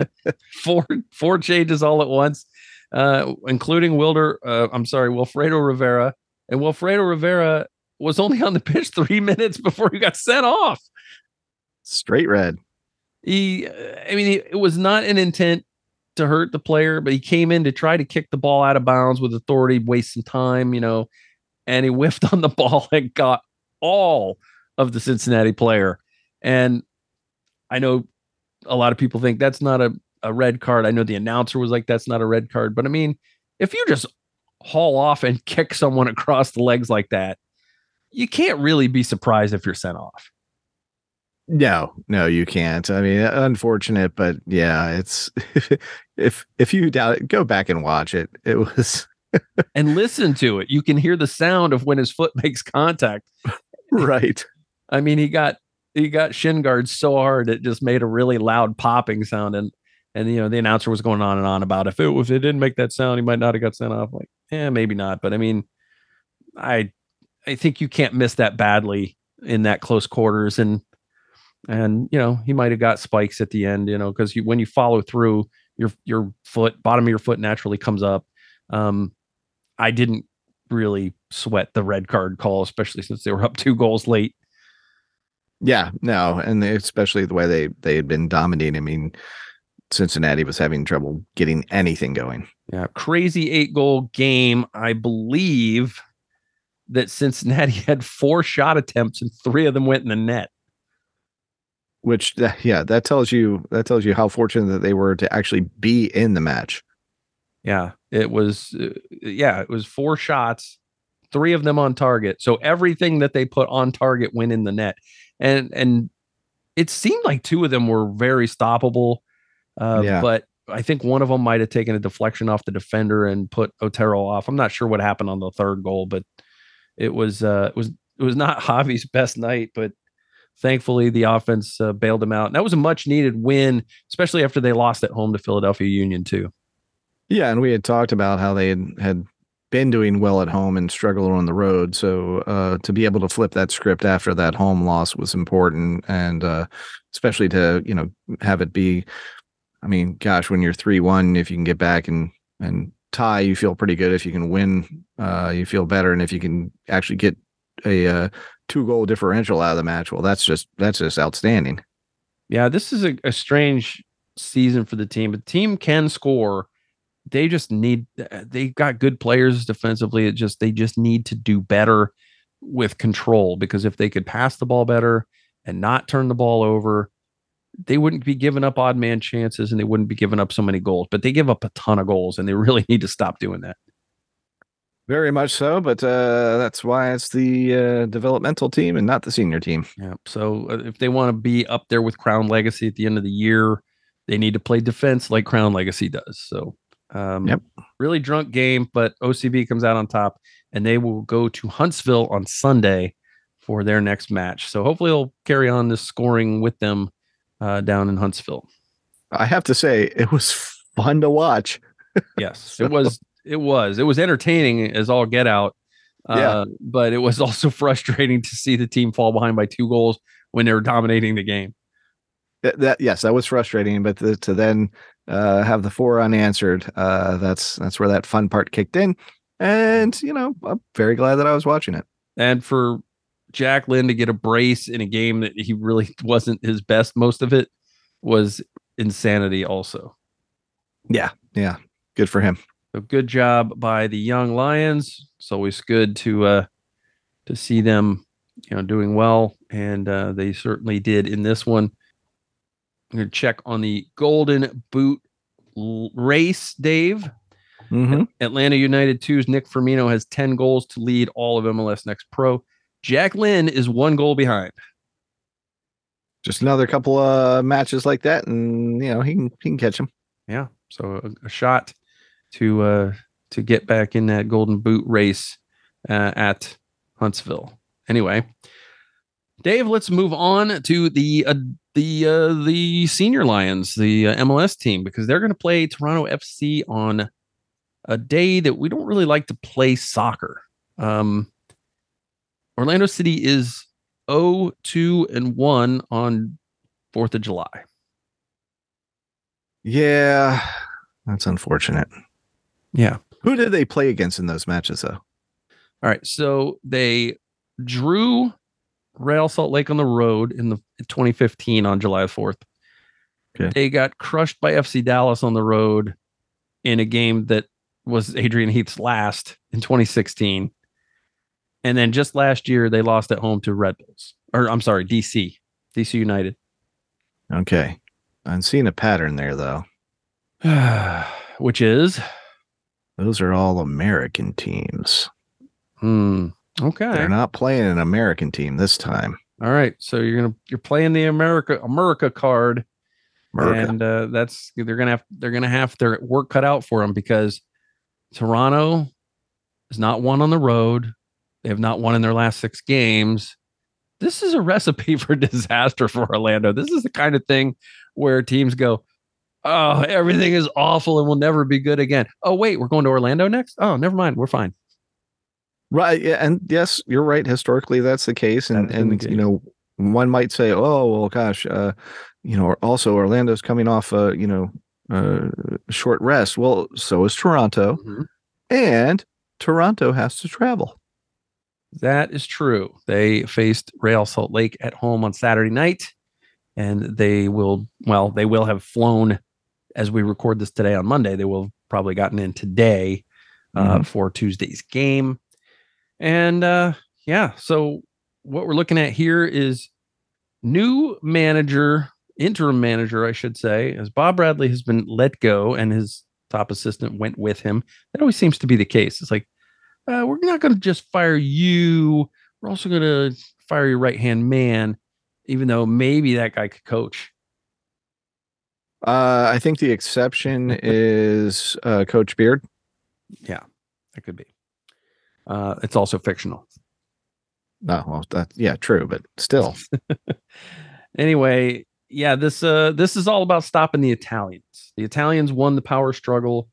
Four four changes all at once, uh, including Wilder. Uh, I'm sorry, Wilfredo Rivera, and Wilfredo Rivera was only on the pitch three minutes before he got sent off. Straight red. He, I mean, it was not an intent to hurt the player, but he came in to try to kick the ball out of bounds with authority, waste some time, you know, and he whiffed on the ball and got all of the Cincinnati player. And I know a lot of people think that's not a, a red card. I know the announcer was like, that's not a red card. But I mean, if you just haul off and kick someone across the legs like that, you can't really be surprised if you're sent off. No, no, you can't. I mean, unfortunate, but yeah, it's if if you doubt it, go back and watch it. It was and listen to it. You can hear the sound of when his foot makes contact. Right. I mean, he got he got shin guards so hard it just made a really loud popping sound, and and you know the announcer was going on and on about if it was it didn't make that sound, he might not have got sent off. Like, yeah, maybe not, but I mean, I I think you can't miss that badly in that close quarters, and and you know he might have got spikes at the end, you know, because you when you follow through, your your foot bottom of your foot naturally comes up. Um, I didn't really sweat the red card call, especially since they were up two goals late. Yeah, no, and they, especially the way they they had been dominating. I mean, Cincinnati was having trouble getting anything going. Yeah, crazy eight goal game. I believe that Cincinnati had four shot attempts and three of them went in the net. Which, yeah, that tells you that tells you how fortunate that they were to actually be in the match. Yeah, it was. Uh, yeah, it was four shots, three of them on target. So everything that they put on target went in the net, and and it seemed like two of them were very stoppable. Uh, yeah. But I think one of them might have taken a deflection off the defender and put Otero off. I'm not sure what happened on the third goal, but it was uh, it was it was not Javi's best night, but thankfully the offense uh, bailed him out. And that was a much needed win, especially after they lost at home to Philadelphia Union too. Yeah, and we had talked about how they had, had been doing well at home and struggled on the road. So uh, to be able to flip that script after that home loss was important, and uh, especially to you know have it be. I mean, gosh, when you're three one, if you can get back and and tie, you feel pretty good. If you can win, uh, you feel better, and if you can actually get a uh, two goal differential out of the match, well, that's just that's just outstanding. Yeah, this is a, a strange season for the team. The team can score they just need uh, they got good players defensively. It just they just need to do better with control because if they could pass the ball better and not turn the ball over, they wouldn't be giving up odd man chances and they wouldn't be giving up so many goals. But they give up a ton of goals and they really need to stop doing that. Very much so, but uh, that's why it's the uh, developmental team and not the senior team. Yeah. So uh, if they want to be up there with Crown Legacy at the end of the year, they need to play defense like Crown Legacy does. So um, yep. Really drunk game, but OCB comes out on top, and they will go to Huntsville on Sunday for their next match. So hopefully, they'll carry on this scoring with them uh, down in Huntsville. I have to say, it was fun to watch. yes, so. it was. It was. It was entertaining as all get out. Uh, yeah. But it was also frustrating to see the team fall behind by two goals when they were dominating the game. That, that yes, that was frustrating. But the, to then uh, have the four unanswered. Uh, that's that's where that fun part kicked in, and you know I'm very glad that I was watching it. And for Jack Lynn to get a brace in a game that he really wasn't his best, most of it was insanity. Also, yeah, yeah, good for him. So good job by the young Lions. It's always good to uh, to see them, you know, doing well, and uh, they certainly did in this one. I'm going to check on the Golden Boot race, Dave. Mm-hmm. Atlanta United 2's Nick Firmino has 10 goals to lead all of MLS Next Pro. Jack Lynn is one goal behind. Just another couple of matches like that, and you know he can he can catch him. Yeah, so a, a shot to uh to get back in that Golden Boot race uh, at Huntsville. Anyway, Dave, let's move on to the uh, the uh, the senior Lions, the uh, MLS team, because they're going to play Toronto FC on a day that we don't really like to play soccer. Um, Orlando City is 0 2 and 1 on 4th of July. Yeah, that's unfortunate. Yeah. Who did they play against in those matches, though? All right. So they drew Real Salt Lake on the road in the in 2015 on July 4th. Okay. They got crushed by FC Dallas on the road in a game that was Adrian Heath's last in 2016. And then just last year, they lost at home to Red Bulls, or I'm sorry, DC, DC United. Okay. I'm seeing a pattern there, though. Which is, Those are all American teams. hmm, okay. They're not playing an American team this time. All right. So you're gonna you're playing the America America card, America. and uh, that's they're gonna have they're gonna have their work cut out for them because Toronto is not won on the road. They have not won in their last six games. This is a recipe for disaster for Orlando. This is the kind of thing where teams go, "Oh, everything is awful and will never be good again." Oh, wait, we're going to Orlando next. Oh, never mind, we're fine. Right. Yeah. And yes, you're right. Historically, that's the case. And, and you know, one might say, oh, well, gosh, uh, you know, also Orlando's coming off a, you know, uh, short rest. Well, so is Toronto. And Toronto has to travel. That is true. They faced Real Salt Lake at home on Saturday night, and they will, well, they will have flown as we record this today on Monday. They will have probably gotten in today uh, Mhm. for Tuesday's game. And uh, yeah, so what we're looking at here is new manager, interim manager, I should say, as Bob Bradley has been let go and his top assistant went with him. That always seems to be the case. It's like, uh, we're not going to just fire you. We're also going to fire your right hand man, even though maybe that guy could coach. Uh, I think the exception is uh, Coach Beard. Yeah, that could be. Uh, it's also fictional. No, well, that yeah, true, but still, Anyway, yeah, this uh this is all about stopping the Italians. The Italians won the power struggle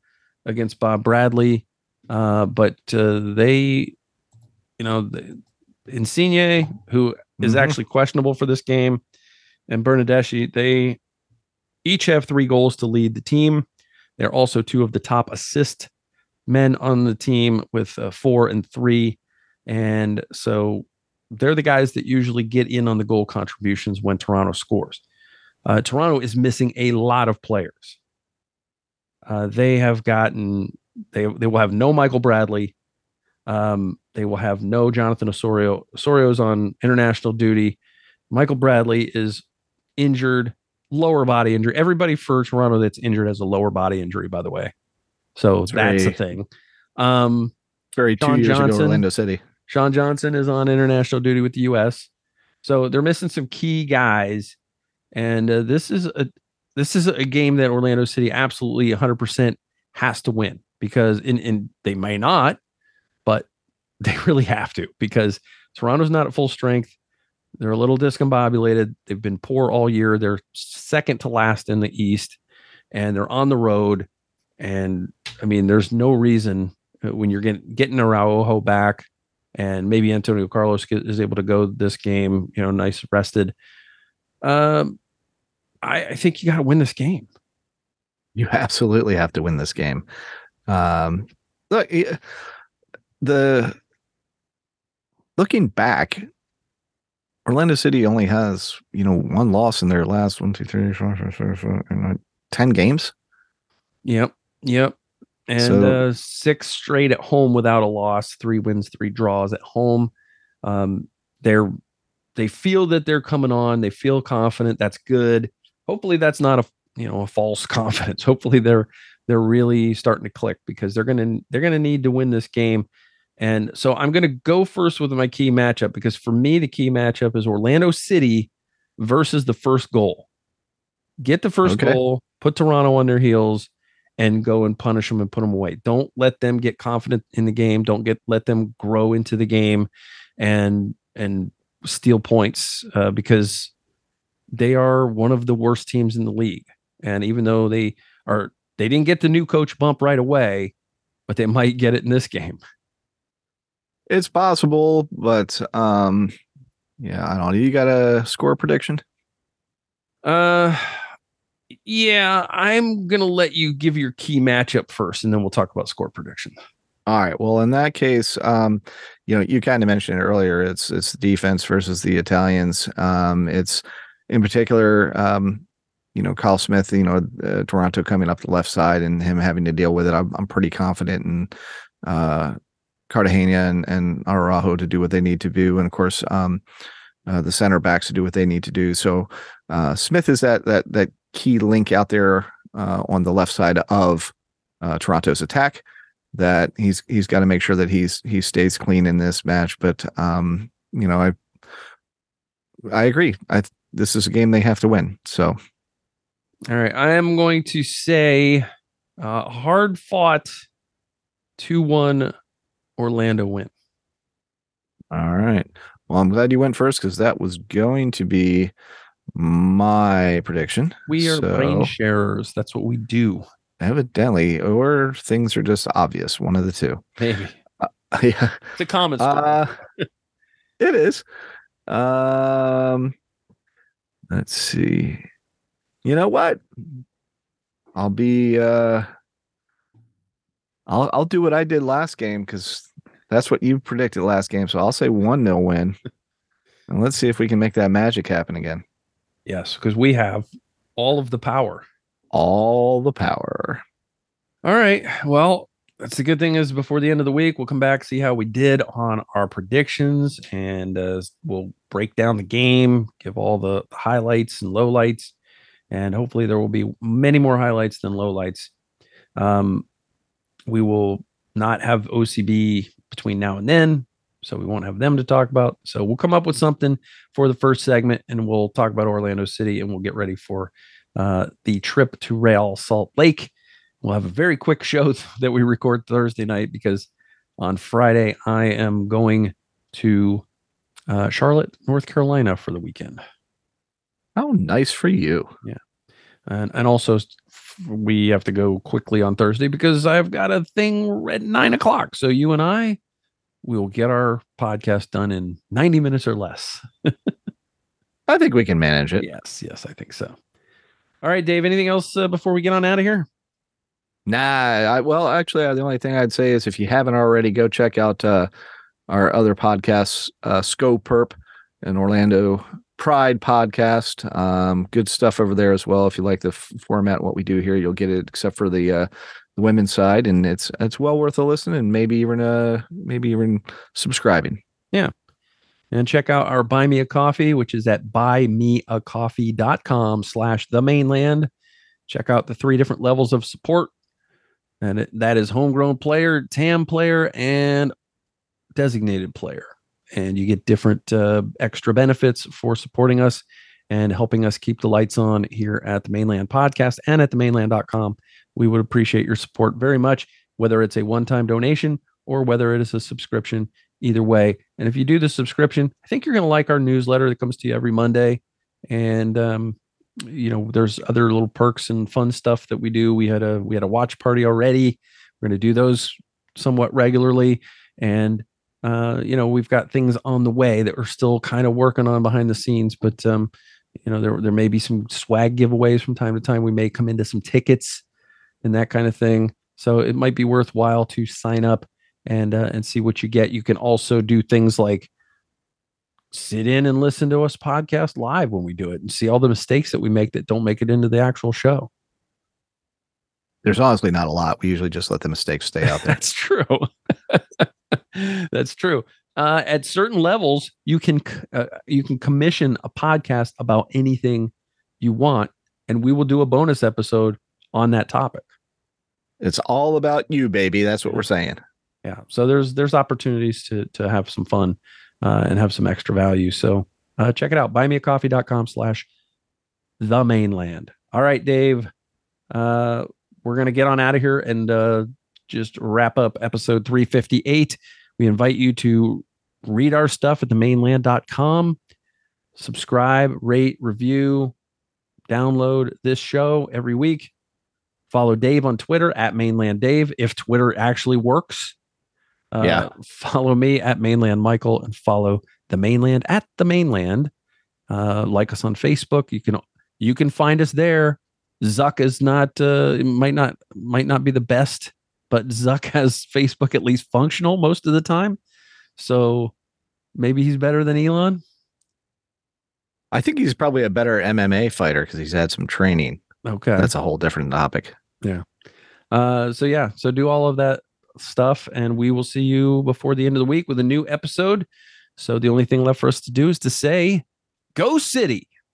against Bob Bradley, uh, but uh, they, you know, the, Insigne, who is Mhm. actually questionable for this game, and Bernadeschi, they each have three goals to lead the team. They're also two of the top assist men on the team with uh, four and three, and so they're the guys that usually get in on the goal contributions when Toronto scores. Uh, Toronto is missing a lot of players. Uh, they have gotten they they will have no Michael Bradley. Um, they will have no Jonathan Osorio. Osorio's on international duty. Michael Bradley is injured, lower body injury. Everybody for Toronto that's injured has a lower body injury, by the way. So It's that's a very- thing. Um, very two Don years Johnson. ago, Orlando City. Sean Johnson is on international duty with the U.S. So they're missing some key guys, and uh, this is a this is a game that Orlando City absolutely 100% has to win because in in they may not, but they really have to because Toronto's not at full strength. They're a little discombobulated. They've been poor all year. They're second to last in the East, and they're on the road. And I mean, there's no reason uh, when you're getting getting Araujo back and maybe Antonio Carlos is able to go this game, you know, nice rested. Um, I, I think you got to win this game. You absolutely have to win this game. Um, look, the looking back, Orlando City only has you know one loss in their last one, two, three, four, five, six, seven, eight, nine, ten games. Yep, yep. And So- uh, six straight at home without a loss, three wins, three draws at home. Um, they're they feel that they're coming on. They feel confident. That's good. Hopefully, that's not a you know a false confidence. Hopefully, they're they're really starting to click because they're gonna they're gonna need to win this game. And so I'm gonna go first with my key matchup because for me the key matchup is Orlando City versus the first goal. Get the first Okay. goal, put Toronto on their heels, and go and punish them and put them away. Don't let them get confident in the game. Don't get let them grow into the game and and steal points uh, because they are one of the worst teams in the league. And even though they are, they didn't get the new coach bump right away, but they might get it in this game. It's possible, but um, Yeah, I don't know. You got a score prediction? Uh, yeah, I'm gonna let you give your key matchup first, and then we'll talk about score prediction. All right. Well, in that case, um, you know, you kind of mentioned it earlier. It's it's defense versus the Italians. Um, it's in particular, um, you know, Kyle Smith. You know, uh, Toronto coming up the left side and him having to deal with it. I'm, I'm pretty confident in uh, Cartagena and and Araujo to do what they need to do, and of course, um, uh, the center backs to do what they need to do. So uh, Smith is that that that key link out there uh, on the left side of uh, Toronto's attack. That he's he's got to make sure that he's he stays clean in this match. But um, you know, I I agree. I this is a game they have to win. So all right, I am going to say uh, hard fought two one Orlando win. All right. Well, I'm glad you went first because that was going to be my prediction. We are so, brain sharers. That's what we do. Evidently, or things are just obvious. One of the two. Maybe. Uh, yeah. It's a common story. Uh, it is. Um, let's see. You know what? I'll be. uh I'll I'll do what I did last game because that's what you predicted last game. So I'll say one nil win. and let's see if we can make that magic happen again. Yes, because we have all of the power. All the power. All right. Well, that's the good thing is before the end of the week, we'll come back, see how we did on our predictions, and uh, we'll break down the game, give all the highlights and lowlights, and hopefully there will be many more highlights than lowlights. Um, we will not have OCB between now and then. So we won't have them to talk about. So we'll come up with something for the first segment and we'll talk about Orlando City and we'll get ready for uh, the trip to Real Salt Lake. We'll have a very quick show that we record Thursday night because on Friday I am going to uh, Charlotte, North Carolina for the weekend. How nice for you. Yeah. And, and also we have to go quickly on Thursday because I've got a thing at nine o'clock. So you and I we will get our podcast done in 90 minutes or less. I think we can manage it. Yes, yes, I think so. All right, Dave, anything else uh, before we get on out of here? Nah, I, well, actually, uh, the only thing I'd say is if you haven't already, go check out uh, our other podcasts, uh, Sco Perp and Orlando Pride podcast. Um, good stuff over there as well. If you like the f- format, what we do here, you'll get it, except for the uh, women's side, and it's it's well worth a listen, and maybe even uh maybe even subscribing. Yeah. And check out our Buy Me a Coffee, which is at buymeacoffee.com slash themaneland. Check out the three different levels of support. And it, that is homegrown player, TAM player, and designated player. And you get different uh, extra benefits for supporting us and helping us keep the lights on here at the Mane Land Podcast and at themaneland.com. We would appreciate your support very much, whether it's a one time donation or whether it is a subscription, either way. And if you do the subscription, I think you're going to like our newsletter that comes to you every Monday. And, um, you know, there's other little perks and fun stuff that we do. We had a we had a watch party already. We're going to do those somewhat regularly, and uh, you know, we've got things on the way that we're still kind of working on behind the scenes. But um, you know, there there may be some swag giveaways from time to time. We may come into some tickets and that kind of thing. So it might be worthwhile to sign up and uh, and see what you get. You can also do things like sit in and listen to us podcast live when we do it and see all the mistakes that we make that don't make it into the actual show. There's honestly not a lot. We usually just let the mistakes stay out there. That's true. That's true. Uh, at certain levels, you can uh, you can commission a podcast about anything you want, and we will do a bonus episode on that topic. It's all about you, baby. That's what we're saying. Yeah. So there's there's opportunities to to have some fun uh, and have some extra value. So uh, check it out. Buymeacoffee.com slash themaneland. All right, Dave. Uh, we're gonna get on out of here and uh, just wrap up episode 358. We invite you to read our stuff at themaneland.com, subscribe, rate, review, download this show every week. Follow Dave on Twitter at Mane Land Dave if Twitter actually works. Uh, yeah. Follow me at Mane Land Michael and follow the Mane Land at TheManeLand. Uh, like us on Facebook. You can you can find us there. Zuck is not uh, might not might not be the best, but Zuck has Facebook at least functional most of the time. So maybe he's better than Elon. I think he's probably a better MMA fighter because he's had some training. Okay, That's a whole different topic. Uh, so yeah, so do all of that stuff, and we will see you before the end of the week with a new episode. So the only thing left for us to do is to say, "Go City."